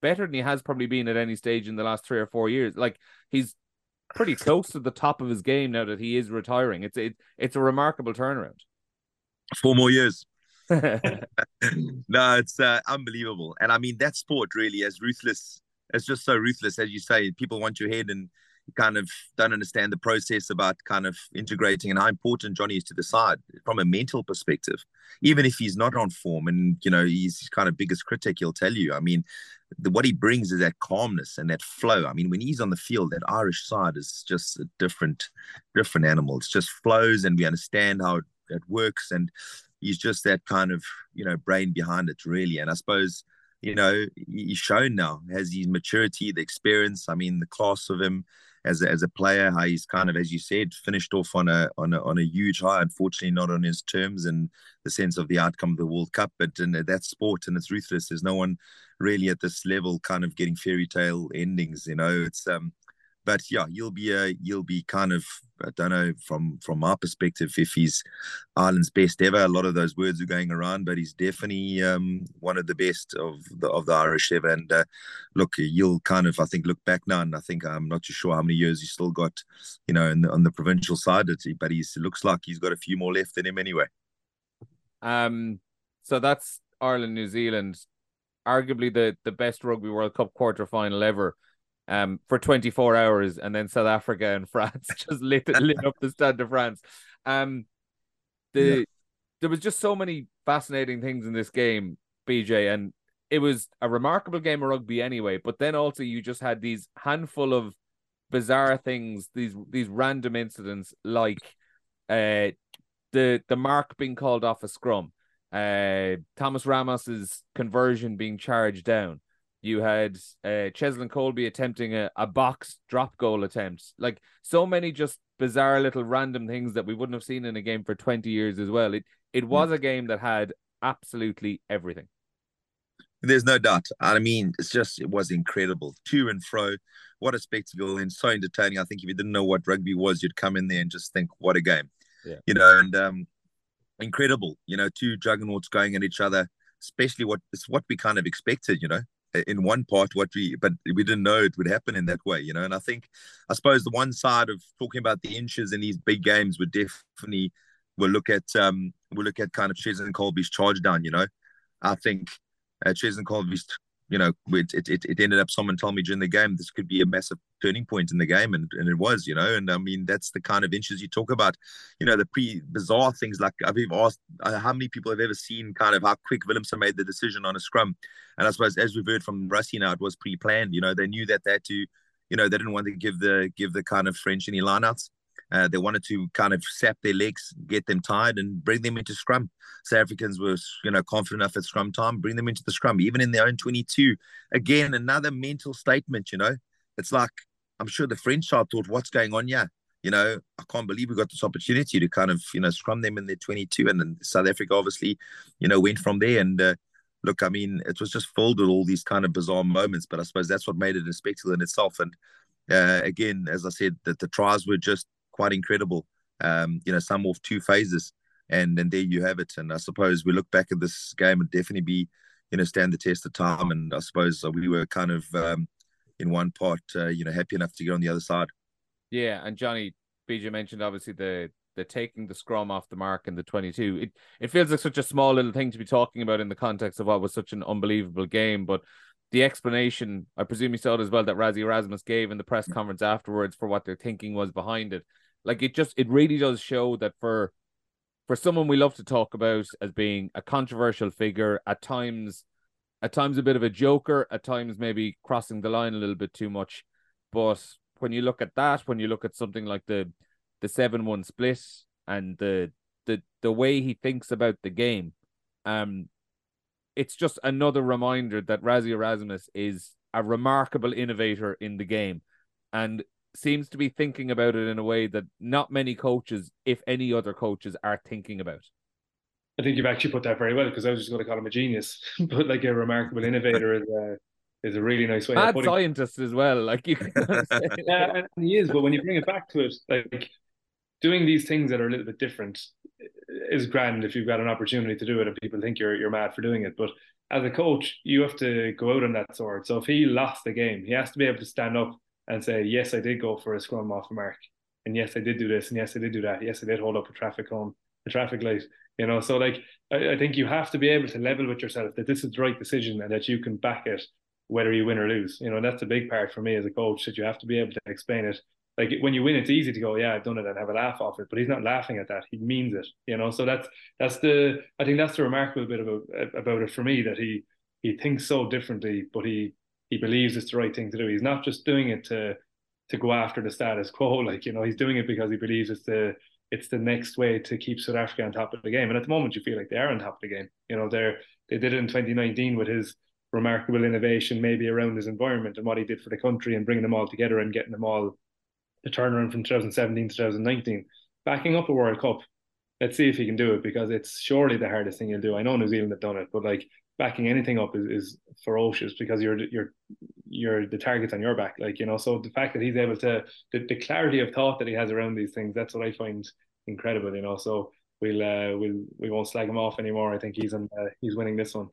better than he has probably been at any stage in the last three or four years. Like he's pretty close to the top of his game now that he is retiring. It's it, it's a remarkable turnaround. Four more years. no, it's uh, unbelievable, and I mean that sport really as ruthless. It's just so ruthless, as you say. People want your head, and kind of don't understand the process about kind of integrating and how important Johnny is to the side from a mental perspective. Even if he's not on form, and you know he's kind of biggest critic, he'll tell you. I mean, the, what he brings is that calmness and that flow. I mean, when he's on the field, that Irish side is just a different, different animal. It just flows, and we understand how it, it works, and he's just that kind of you know brain behind it, really. And I suppose you know he's shown now has his maturity, the experience. I mean, the class of him as a, as a player, how he's kind of, as you said, finished off on a on a on a huge high. Unfortunately, not on his terms in the sense of the outcome of the World Cup, but in that sport and it's ruthless. There's no one really at this level kind of getting fairy tale endings. You know, it's um, but yeah, you'll be a you'll be kind of I don't know from from our perspective if he's Ireland's best ever. A lot of those words are going around, but he's definitely um, one of the best of the of the Irish ever. And uh, look, you'll kind of I think look back now, and I think I'm not too sure how many years he's still got, you know, the, on the provincial side. But it looks like he's got a few more left in him anyway. Um, so that's Ireland New Zealand, arguably the the best Rugby World Cup quarter final ever um, for 24 hours, and then South Africa and France just lit lit up the Stade de France. Um, the yeah. there was just so many fascinating things in this game, BJ, and it was a remarkable game of rugby anyway. But then also you just had these handful of bizarre things, these these random incidents like uh the the mark being called off a scrum, uh Thomas Ramos's conversion being charged down. You had uh, Cheslin Kolbe attempting a, a box drop goal attempt. Like so many just bizarre little random things that we wouldn't have seen in a game for 20 years as well. It it hmm. was a game that had absolutely everything. There's no doubt. I mean, it's just it was incredible. To and fro. What a spectacle and so entertaining. I think if you didn't know what rugby was, you'd come in there and just think, what a game. Yeah. You know, and um incredible, you know, two juggernauts going at each other, especially what it's what we kind of expected, you know in one part what we but we didn't know it would happen in that way you know? And i think i suppose the one side of talking about the inches in these big games would definitely we'll look at um we'll look at kind of Cheslin Kolbe's charge down you know? I think uh, and Kolbe's you know, it, it, it ended up someone told me during the game this could be a massive turning point in the game, and, and it was, you know. And I mean, that's the kind of inches you talk about, you know, the pre bizarre things like I've even asked uh, how many people have ever seen kind of how quick Willemse made the decision on a scrum. And I suppose as we've heard from Rassie now, it was pre planned, you know, they knew that they had to, you know, they didn't want to give the give the kind of French any lineouts. Uh, they wanted to kind of sap their legs, get them tired, and bring them into scrum. South Africans were, you know, confident enough at scrum time, bring them into the scrum, even in their own 22. Again, another mental statement, you know. It's like, I'm sure the French side thought, what's going on here? You know, I can't believe we got this opportunity to kind of, you know, scrum them in their 22. And then South Africa obviously, you know, went from there. And uh, look, I mean, it was just filled with all these kind of bizarre moments, but I suppose that's what made it a spectacle in itself. And uh, again, as I said, that the tries were just quite incredible. Um, you know, some of two phases, and and there you have it. And I suppose we look back at this game and definitely be, you know, stand the test of time. And I suppose we were kind of um, in one part, uh, you know, happy enough to get on the other side. Yeah, and Johnny BJ mentioned obviously the the taking the scrum off the mark in the 22. It it feels like such a small little thing to be talking about in the context of what was such an unbelievable game, but the explanation, I presume you saw it as well, that Rassie Erasmus gave in the press conference afterwards for what their thinking was behind it. Like it just it really does show that for for someone we love to talk about as being a controversial figure, at times at times a bit of a joker, at times maybe crossing the line a little bit too much. But when you look at that, when you look at something like the the seven one split and the the the way he thinks about the game, um, it's just another reminder that Rassie Erasmus is a remarkable innovator in the game. And seems to be thinking about it in a way that not many coaches, if any other coaches, are thinking about. I think you've actually put that very well because I was just going to call him a genius, but like a remarkable innovator is a is a really nice way. Mad scientist as well, like you. yeah, and he is, but when you bring it back to it, like doing these things that are a little bit different is grand if you've got an opportunity to do it and people think you're you're mad for doing it. But as a coach, you have to go out on that sword. So if he lost the game, he has to be able to stand up and say, "Yes, I did go for a scrum off the mark, and yes, I did do this, and yes, I did do that. Yes, I did hold up a traffic cone, a traffic light." You know, so like I, I think you have to be able to level with yourself that this is the right decision and that you can back it whether you win or lose. You know, that's a big part for me as a coach that you have to be able to explain it. Like when you win, it's easy to go, yeah, I've done it and have a laugh off it. But he's not laughing at that; he means it. You know, so that's that's the I think that's the remarkable bit about about it for me that he he thinks so differently, but he he believes it's the right thing to do. He's not just doing it to to go after the status quo. Like you know, he's doing it because he believes it's the it's the next way to keep South Africa on top of the game. And at the moment, you feel like they are on top of the game. You know, they're they did it in 2019 with his remarkable innovation, maybe around his environment and what he did for the country and bringing them all together and getting them all the turnaround from 2017 to 2019, backing up a World Cup. Let's see if he can do it because it's surely the hardest thing he'll do. I know New Zealand have done it, but like backing anything up is, is ferocious because you're you're you're the target's on your back. Like you know, so the fact that he's able to the, the clarity of thought that he has around these things, that's what I find incredible. You know, so we'll uh, we'll we won't slag him off anymore. I think he's he's winning this one.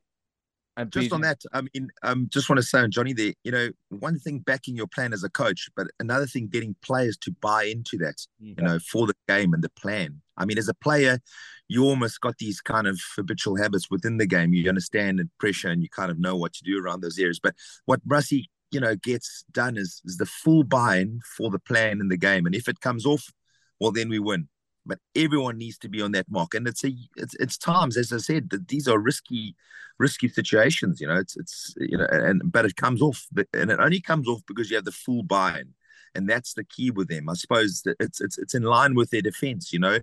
And just on that, I mean, um, just want to say on Johnny there, you know, one thing backing your plan as a coach, but another thing getting players to buy into that, yeah. you know, for the game and the plan. I mean, as a player, you almost got these kind of habitual habits within the game. You understand the pressure and you kind of know what to do around those areas. But what Rassie, you know, gets done is, is the full buy-in for the plan in the game. And if it comes off, well, then we win but everyone needs to be on that mark. And it's a it's it's times, as I said, that these are risky, risky situations. You know, it's it's you know, and but it comes off, and it only comes off because you have the full buy-in, and that's the key with them. I suppose that it's it's it's in line with their defense. You know,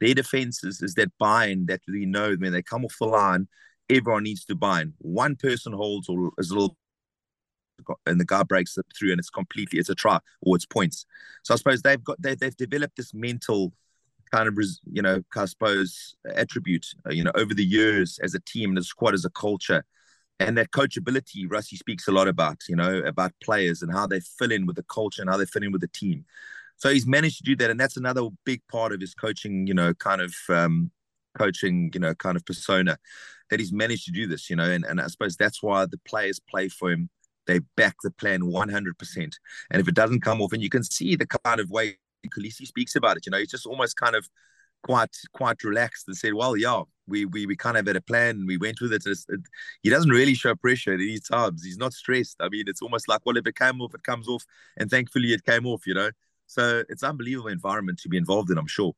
their defense is, is that buy-in that we know when they come off the line, everyone needs to buy in. One person holds or is a little and the guy breaks it through and it's completely it's a try or it's points so i suppose they've got they, they've developed this mental kind of you know suppose attribute you know over the years as a team and a squad as a culture. And that coachability Rassie speaks a lot about you know about players and how they fill in with the culture and how they fit in with the team. So he's managed to do that and that's another big part of his coaching you know kind of um, coaching you know kind of persona that he's managed to do this you know. And, and I suppose that's why the players play for him. They back the plan 100% and if it doesn't come off and you can see the kind of way Kolisi speaks about it. You know, he's just almost kind of quite quite relaxed and said, "Well, yeah, we we we kind of had a plan. We went with it. it. He doesn't really show pressure at any times. He's not stressed. I mean, it's almost like, well, if it came off, it comes off, and thankfully it came off. You know, so it's unbelievable environment to be involved in. I'm sure.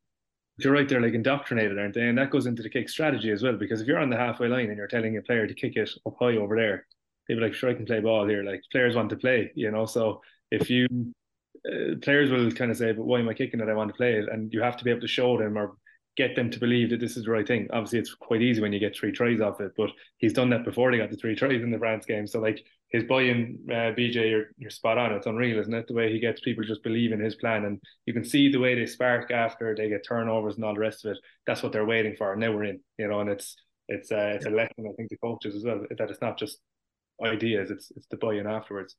You're right. They're like indoctrinated, aren't they? And that goes into the kick strategy as well. Because if you're on the halfway line and you're telling a player to kick it up high over there, they'd be like, "Sure, I can play ball here." Like players want to play, you know. So if you uh, players will kind of say, "But why am I kicking it? I want to play it," and you have to be able to show them or get them to believe that this is the right thing. Obviously, it's quite easy when you get three tries off it, but he's done that before they got the three tries in the France game. So like his buy-in, uh, BJ, you're, you're spot on. It's unreal, isn't it? The way he gets people just believe in his plan, and you can see the way they spark after they get turnovers and all the rest of it. That's what they're waiting for, and now we're in. You know, and it's it's uh, it's a lesson I think to coaches as well that it's not just ideas; it's it's the buy-in afterwards.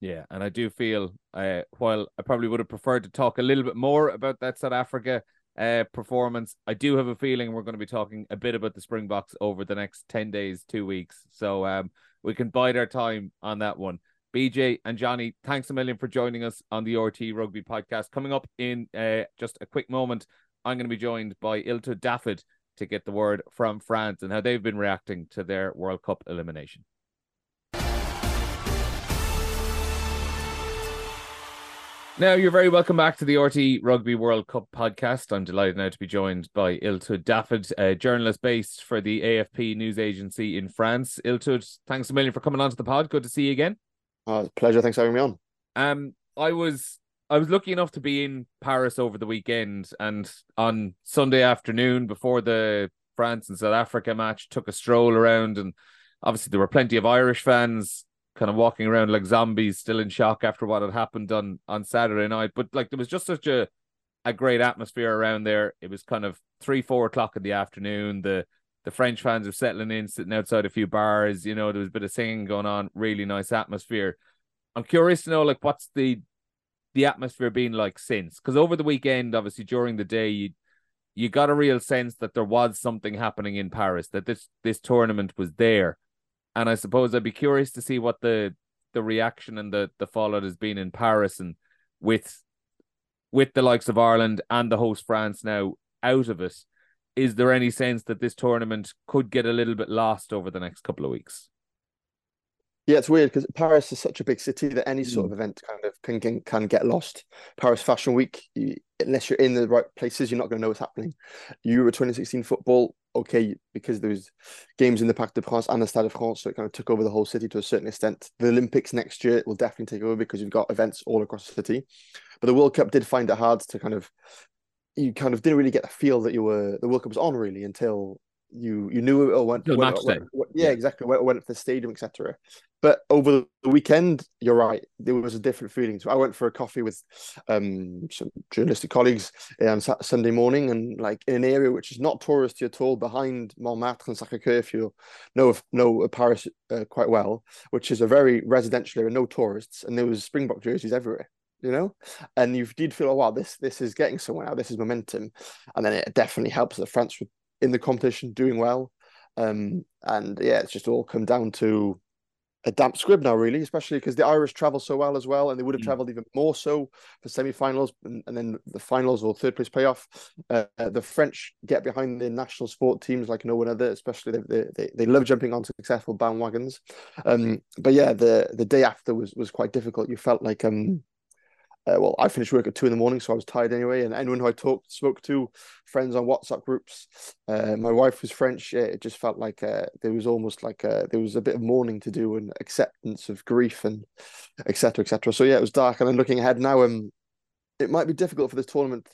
Yeah. And I do feel uh, while I probably would have preferred to talk a little bit more about that South Africa uh, performance, I do have a feeling we're going to be talking a bit about the Springboks over the next 10 days, two weeks. So um, we can bide our time on that one. BJ and Johnny, thanks a million for joining us on the RTÉ Rugby podcast. Coming up in uh, just a quick moment, I'm going to be joined by Illtud Dafydd to get the word from France and how they've been reacting to their World Cup elimination. Now, you're very welcome back to the RTÉ Rugby World Cup podcast. I'm delighted now to be joined by Illtud Dafydd, a journalist based for the AFP news agency in France. Illtud, thanks a million for coming on to the pod. Good to see you again. Uh, pleasure. Thanks for having me on. Um, I was I was lucky enough to be in Paris over the weekend, and on Sunday afternoon before the France and South Africa match, took a stroll around, and obviously there were plenty of Irish fans kind of walking around like zombies, still in shock after what had happened on on Saturday night. But like there was just such a a great atmosphere around there. It was kind of three, four o'clock in the afternoon. The the French fans were settling in, sitting outside a few bars. You know, there was a bit of singing going on. Really nice atmosphere. I'm curious to know, like, what's the the atmosphere been like since? Because over the weekend, obviously during the day, you you got a real sense that there was something happening in Paris, that this this tournament was there. And I suppose I'd be curious to see what the the reaction and the the fallout has been in Paris and with with the likes of Ireland and the host France now out of it. Is there any sense that this tournament could get a little bit lost over the next couple of weeks? Yeah, it's weird because Paris is such a big city that any sort mm. of event kind of can, can can get lost. Paris Fashion Week, you, unless you're in the right places, you're not going to know what's happening. Euro 2016 football, okay, because there was games in the Parc des Princes and the Stade de France, so it kind of took over the whole city to a certain extent. The Olympics next year will definitely take over because you've got events all across the city. But the World Cup did find it hard to kind of, you kind of didn't really get the feel that you were the World Cup was on really until you you knew it went, went, went, went, yeah, yeah, exactly went, went to the stadium etc but over the weekend you're right there was a different feeling. So i went for a coffee with um some journalistic colleagues on sunday morning and like in an area which is not touristy at all behind montmartre and sacre-cœur if you know know paris uh, quite well which is a very residential area no tourists and there was springbok jerseys everywhere you know? And you did feel oh wow this this is getting somewhere this is momentum. And then it definitely helps that france in the competition, doing well. Um, and yeah, it's just all come down to a damp squib now, really, especially because the Irish travel so well as well, and they would have mm. travelled even more so for semi-finals and, and, then the finals or third place playoff. Uh, the French get behind the national sport teams like no one other, especially they they, they love jumping on successful bandwagons. Um, but yeah, the the day after was was quite difficult. You felt like um uh, well, I finished work at two in the morning, so I was tired anyway. And anyone who I talked, spoke to, friends on WhatsApp groups, uh, my wife was French. it just felt like uh, there was almost like uh, there was a bit of mourning to do and acceptance of grief and etc. etc. So yeah, it was dark. And then looking ahead now, um, it might be difficult for this tournament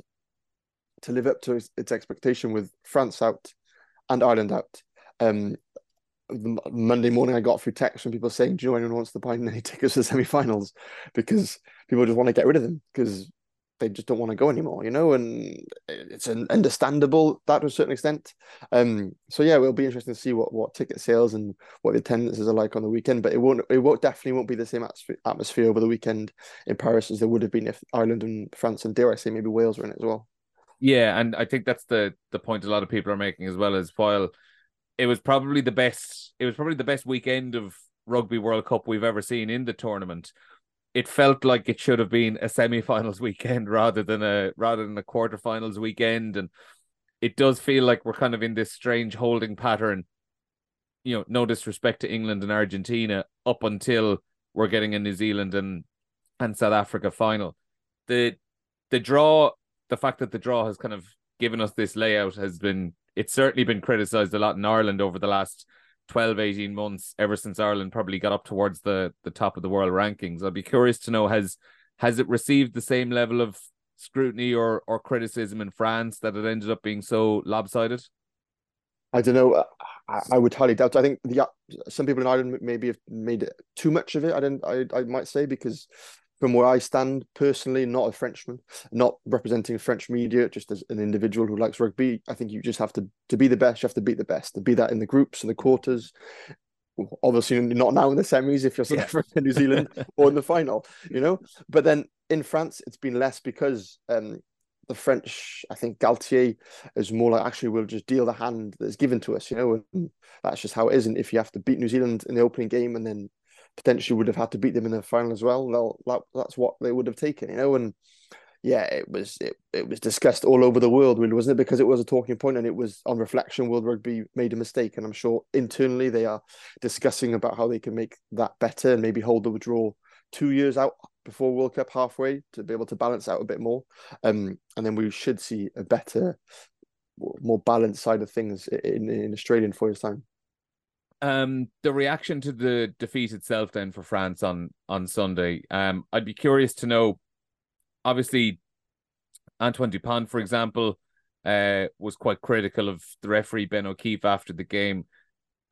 to live up to its, its expectation with France out and Ireland out. Um, Monday morning, I got a few texts from people saying, "Do you know anyone wants to buy any tickets to the semi-finals?" Because people just want to get rid of them because they just don't want to go anymore, you know. And it's an understandable that to a certain extent. Um, so yeah, it'll be interesting to see what what ticket sales and what the attendances are like on the weekend. But it won't it won't definitely won't be the same atmosphere over the weekend in Paris as there would have been if Ireland and France and dare I say maybe Wales were in it as well. Yeah, and I think that's the the point a lot of people are making as well as while it was probably the best. It was probably the best weekend of Rugby World Cup we've ever seen in the tournament. It felt like it should have been a semi-finals weekend rather than a rather than a quarterfinals weekend, and it does feel like we're kind of in this strange holding pattern. You know, no disrespect to England and Argentina, up until we're getting a New Zealand and and South Africa final. The the draw, the fact that the draw has kind of given us this layout has been it's certainly been criticized a lot in Ireland over the last 12 18 months ever since Ireland probably got up towards the the top of the world rankings. I'd be curious to know has has it received the same level of scrutiny or or criticism in France that it ended up being so lopsided? I don't know. I, I would highly doubt. I think the some people in Ireland maybe have made too much of it. I didn't I, I might say because from where I stand personally, not a Frenchman, not representing French media, just as an individual who likes rugby, I think you just have to to be the best. You have to beat the best. To be that in the groups and the quarters. Obviously, not now in the semis if you're South Africa. New Zealand, or in the final, you know. But then in France, it's been less because um, the French, I think Galtier is more like actually we'll just deal the hand that's given to us, you know, and that's just how it is. And if you have to beat New Zealand in the opening game and then potentially would have had to beat them in the final as well. That, that's what they would have taken, you know. And yeah, it was it, it was discussed all over the world, really, wasn't it? Because it was a talking point, and it was on reflection. World Rugby made a mistake, and I'm sure internally they are discussing about how they can make that better and maybe hold the withdrawal two years out before World Cup halfway to be able to balance out a bit more. Um, and then we should see a better, more balanced side of things in in Australian four years time um the reaction to the defeat itself then for France on on Sunday. Um I'd be curious to know obviously Antoine Dupont for example uh was quite critical of the referee Ben O'Keeffe after the game.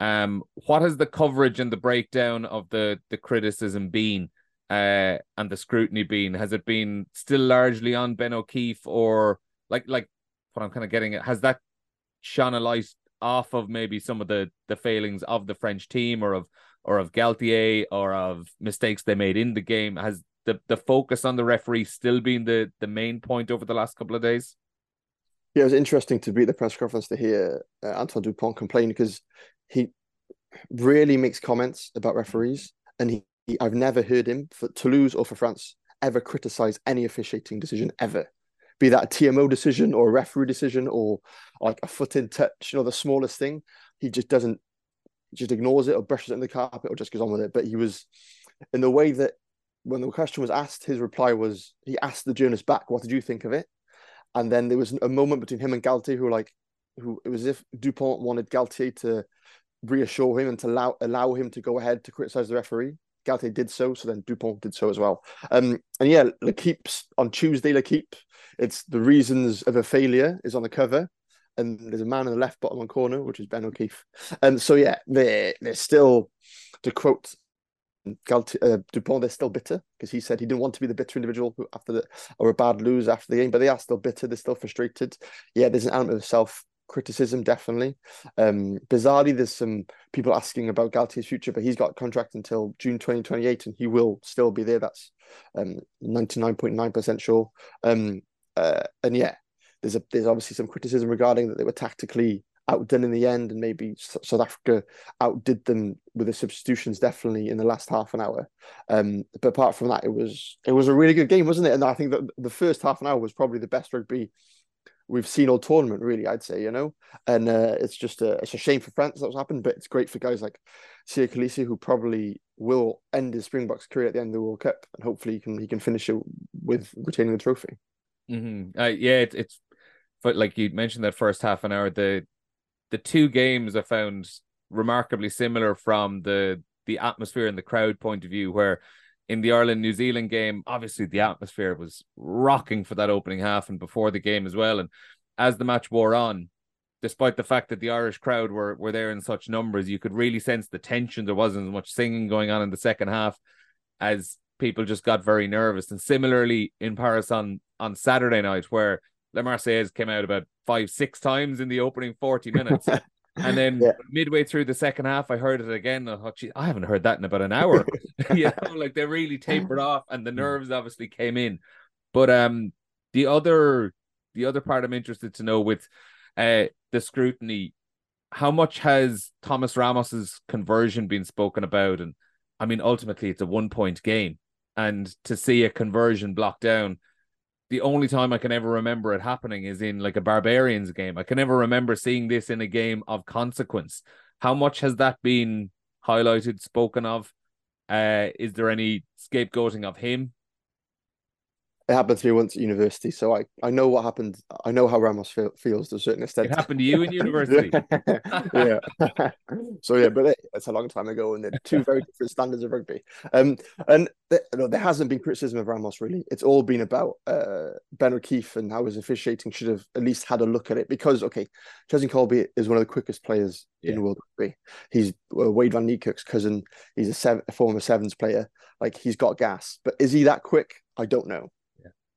Um what has the coverage and the breakdown of the the criticism been uh and the scrutiny been has it been still largely on Ben O'Keeffe or like like what I'm kind of getting at has that shone a light off of maybe some of the the failings of the French team or of or of Galtier or of mistakes they made in the game? Has the, the focus on the referee still been the, the main point over the last couple of days? Yeah, it was interesting to be at the press conference to hear uh, Antoine Dupont complain because he really makes comments about referees, and he, he, I've never heard him for Toulouse or for France ever criticize any officiating decision ever, be that a TMO decision or a referee decision or like a foot in touch, you know, the smallest thing. He just doesn't, just ignores it or brushes it in the carpet or just goes on with it. But he was in the way that when the question was asked, his reply was he asked the journalist back, "What did you think of it?" And then there was a moment between him and Galtier who like, who it was as if Dupont wanted Galtier to reassure him and to allow allow him to go ahead to criticize the referee. Galtier did so, so then Dupont did so as well. Um, and yeah, L'Equipe's on Tuesday, L'Equipe, it's the reasons of a failure is on the cover. And there's a man in the left bottom corner, which is Ben O'Keeffe. And so yeah, they're they're still to quote Galtier, uh, Dupont, they're still bitter because he said he didn't want to be the bitter individual who, after the or a bad lose after the game, but they are still bitter. They're still frustrated. Yeah, there's an element of self criticism, definitely. Um, bizarrely, there's some people asking about Galtier's future, but he's got a contract until June 2028 and he will still be there. That's um, 99.9% sure. Um, uh, and yeah, there's a there's obviously some criticism regarding that they were tactically outdone in the end, and maybe South Africa outdid them with the substitutions definitely in the last half an hour. Um, but apart from that, it was it was a really good game, wasn't it? And I think that the first half an hour was probably the best rugby we've seen all tournament, really. I'd say, you know, and uh, it's just a it's a shame for France that's happened, but it's great for guys like Siya Kolisi who probably will end his Springboks career at the end of the World Cup, and hopefully he can he can finish it with retaining the trophy. Mm-hmm. Uh, yeah, it, it's but like you mentioned that first half an hour, the the two games I found remarkably similar from the the atmosphere and the crowd point of view, where in the Ireland New Zealand game, obviously the atmosphere was rocking for that opening half and before the game as well. And as the match wore on, despite the fact that the Irish crowd were were there in such numbers, you could really sense the tension. There wasn't as much singing going on in the second half as people just got very nervous. And similarly in Paris on on Saturday night, where Le Marseillaise came out about five, six times in the opening 40 minutes. and then yeah. midway through the second half, I heard it again. I thought, I haven't heard that in about an hour. you know, like they really tapered off and the mm. nerves obviously came in. But um the other the other part I'm interested to know with uh the scrutiny, how much has Thomas Ramos's conversion been spoken about? And I mean, ultimately it's a one point game. And to see a conversion blocked down the only time I can ever remember it happening is in like a Barbarians game. I can never remember seeing this in a game of consequence. How much has that been highlighted, spoken of? Uh, is there any scapegoating of him? It happened to me once at university, so I, I know what happened. I know how Ramos feel, feels to a certain extent. It happened to you in university. yeah. so yeah, but it, it's a long time ago, and they're two very different standards of rugby. Um, and no, there hasn't been criticism of Ramos really. It's all been about uh, Ben O'Keeffe and how his officiating should have at least had a look at it because okay, Cheslin Kolbe is one of the quickest players yeah. in world rugby. He's uh, Wayde van Niekerk's cousin. He's a, seven, a former sevens player. Like he's got gas, but is he that quick? I don't know.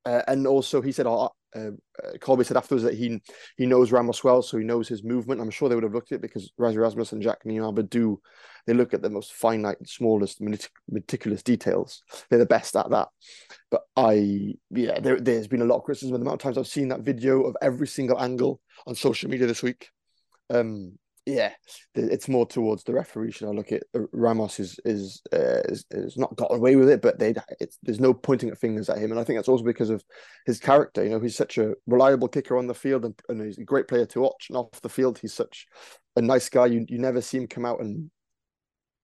Uh, and also, he said, oh, uh, uh, Kolbe said afterwards that he he knows Ramos well, so he knows his movement. I'm sure they would have looked at it because Rassie Erasmus and Jacques Nienaber do. They look at the most finite, smallest, meticulous details. They're the best at that. But I, yeah, there, has been a lot of criticism. The amount of times I've seen that video of every single angle on social media this week. Um, yeah, it's more towards the referee. Should I look at uh, Ramos is is, uh, is is not got away with it, but they there's no pointing at fingers at him, and I think that's also because of his character. You know, he's such a reliable kicker on the field, and, and he's a great player to watch. And off the field, he's such a nice guy. You you never see him come out and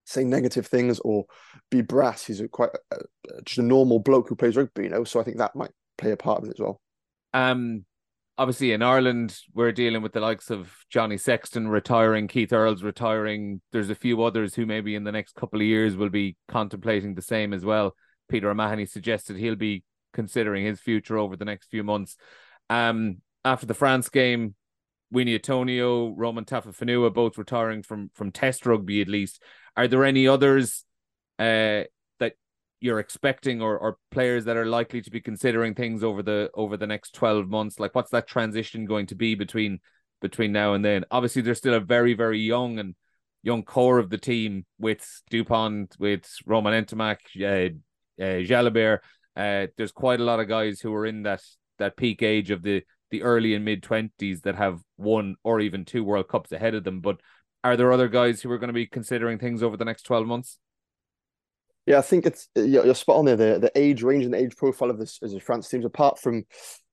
say negative things or be brass. He's a quite a, just a normal bloke who plays rugby. You know, so I think that might play a part in it as well. Um, obviously in Ireland we're dealing with the likes of Johnny Sexton retiring, Keith Earls retiring. There's a few others who maybe in the next couple of years will be contemplating the same as well. Peter O'Mahony suggested he'll be considering his future over the next few months. Um, after the France game, Uini Atonio, Romain Taofifenua both retiring from from Test rugby at least. Are there any others uh, you're expecting or, or players that are likely to be considering things over the over the next 12 months like what's that transition going to be between between now and then obviously there's still a very very young and young core of the team with Dupont with Romain Ntamack uh, uh, uh, there's quite a lot of guys who are in that that peak age of the the early and mid twenties that have one or even two World Cups ahead of them. But are there other guys who are going to be considering things over the next twelve months? Yeah, I think it's uh, you're spot on there. The the age range and the age profile of this as a France teams, apart from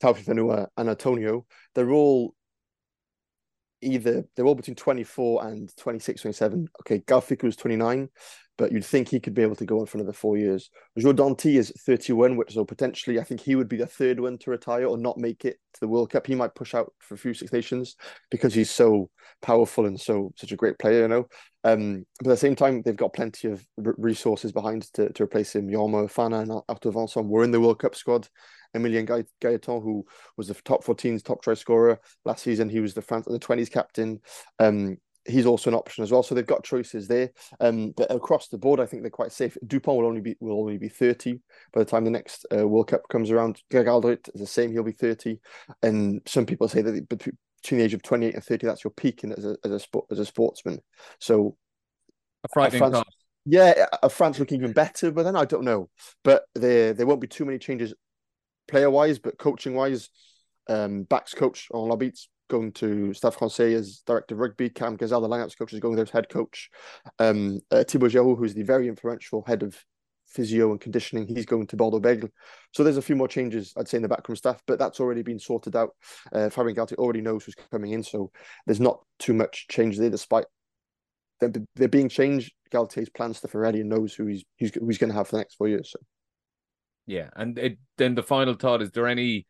Taufik and Antonio, they're all either they're all between 24 and 26, 27. Okay, Gaël Fickou is 29, but you'd think he could be able to go on for another four years. Joe Danty is 31, which so potentially I think he would be the third one to retire or not make it to the World Cup. He might push out for a few Six Nations because he's so powerful and so such a great player, you know. Um, but at the same time, they've got plenty of resources behind to, to replace him. Yoram Moefana and Arthur Vincent were in the World Cup squad. Emilien Gailleton, who was the top 14's top try scorer last season. He was the France the 20s captain. Um, he's also an option as well. So they've got choices there. Um, but across the board, I think they're quite safe. Dupont will only be will only be 30 by the time the next uh, World Cup comes around. Greg Alldritt is the same. He'll be 30. And some people say that between the age of 28 and 30, that's your peak in, as a as a sport as a sportsman. So a frightening France, Yeah, France looking even better, but then I don't know. But there there won't be too many changes player wise, but coaching wise, um, backs coach Laurent Labit's going to Stade Francais as director of rugby. Karim Ghezal, the lineups coach, is going there as head coach. Um, uh, Thibaut who's the very influential head of physio and conditioning, he's going to Bordeaux Bègles. So there's a few more changes, I'd say, in the backroom staff, but that's already been sorted out. Uh, Fabien Galthié already knows who's coming in, so there's not too much change there, despite there being changed. Galthié's plans stuff already and knows who he's, who's, who he's going to have for the next four years. So. Yeah, and it, then the final thought is there any?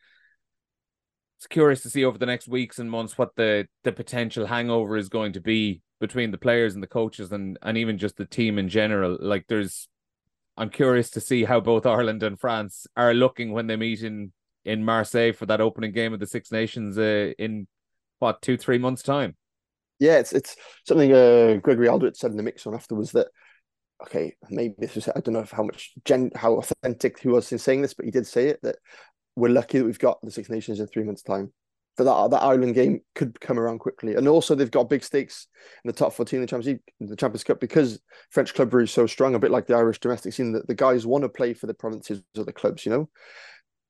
It's curious to see over the next weeks and months what the the potential hangover is going to be between the players and the coaches and and even just the team in general. Like there's, I'm curious to see how both Ireland and France are looking when they meet in in Marseille for that opening game of the Six Nations uh, in what two three months time. Yeah, it's it's something uh, Gregory Alldritt said in the mixed zone afterwards that okay, maybe this was I don't know how much gen how authentic he was in saying this, but he did say it that we're lucky that we've got the Six Nations in three months' time. That that, that Ireland game could come around quickly, and also they've got big stakes in the top fourteen in the Champions League, the Champions Cup, because French clubbery is so strong, a bit like the Irish domestic scene. That the guys want to play for the provinces or the clubs, you know.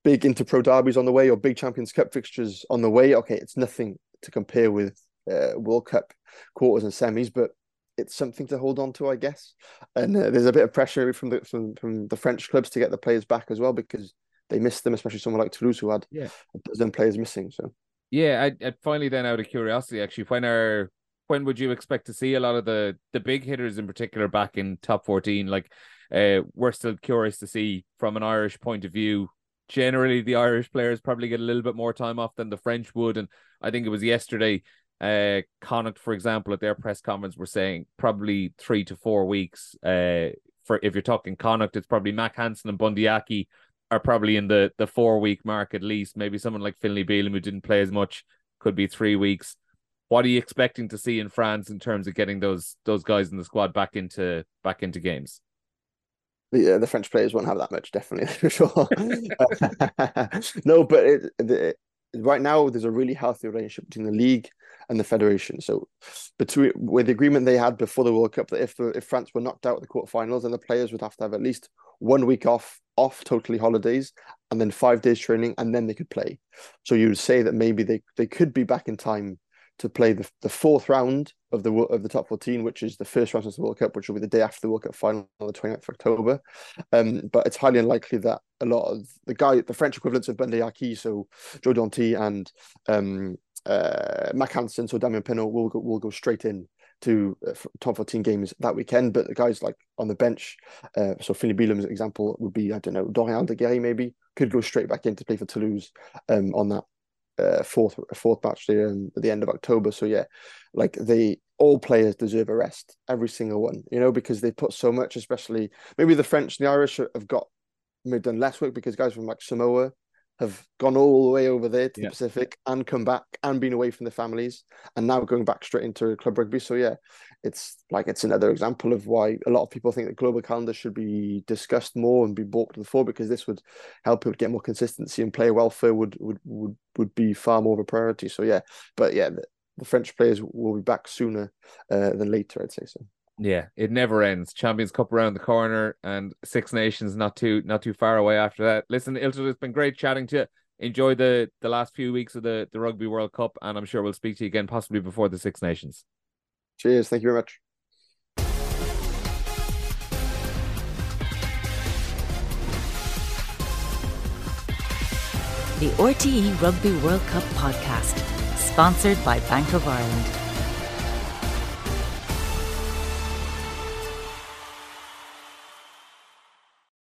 Big Interpro derbies on the way, or big Champions Cup fixtures on the way. Okay, it's nothing to compare with uh, World Cup quarters and semis, but it's something to hold on to, I guess. And uh, there's a bit of pressure from the from, from the French clubs to get the players back as well because they missed them, especially someone like Toulouse who had yeah. a dozen players missing. So yeah, I, I finally then out of curiosity, actually, when are when would you expect to see a lot of the the big hitters in particular back in top fourteen? Like, uh, we're still curious to see from an Irish point of view. Generally, the Irish players probably get a little bit more time off than the French would, and I think it was yesterday uh, Connacht, for example, at their press conference, were saying probably three to four weeks. Uh, for if you're talking Connacht, it's probably Mack Hansen and Bundee Aki are probably in the the four week mark at least. Maybe someone like Finlay Bealham who didn't play as much could be three weeks. What are you expecting to see in France in terms of getting those those guys in the squad back into back into games? The, uh, the French players won't have that much, definitely for sure. no, but it, it, right now there's a really healthy relationship between the league and the federation. So between with the agreement they had before the World Cup that if the, if France were knocked out at the quarterfinals, then the players would have to have at least one week off, off totally holidays, and then five days training, and then they could play. So you would say that maybe they, they could be back in time to play the, the fourth round of the of the top 14, which is the first round of the World Cup, which will be the day after the World Cup final on the 29th of October. Um, but it's highly unlikely that a lot of the guy, the French equivalents of Bundee Aki, so Joe Danty and um, uh, Mack Hansen, so Damien Penaud will go, will go straight in to uh, top 14 games that weekend. But the guys like on the bench, uh, so Finlay Bealham's example would be, I don't know, Dorian Aldegheri maybe could go straight back in to play for Toulouse um, on that uh, fourth fourth match there at the end of October. So yeah, like they all players deserve a rest, every single one, you know, because they put so much, especially maybe the French and the Irish have got maybe done less work because guys from like Samoa have gone all the way over there to yeah. the Pacific and come back and been away from their families and now going back straight into club rugby. So yeah, it's like it's another example of why a lot of people think that global calendar should be discussed more and be brought to the fore because this would help people get more consistency and player welfare would would would, would be far more of a priority. So yeah, but yeah, the, the French players will be back sooner uh, than later. I'd say so. Yeah, it never ends. Champions Cup around the corner and Six Nations not too not too far away after that. Listen, Illtud, it's been great chatting to you. enjoy the the last few weeks of the the Rugby World Cup, and I'm sure we'll speak to you again possibly before the Six Nations. Cheers. Thank you very much. The RTÉ Rugby World Cup podcast, sponsored by Bank of Ireland.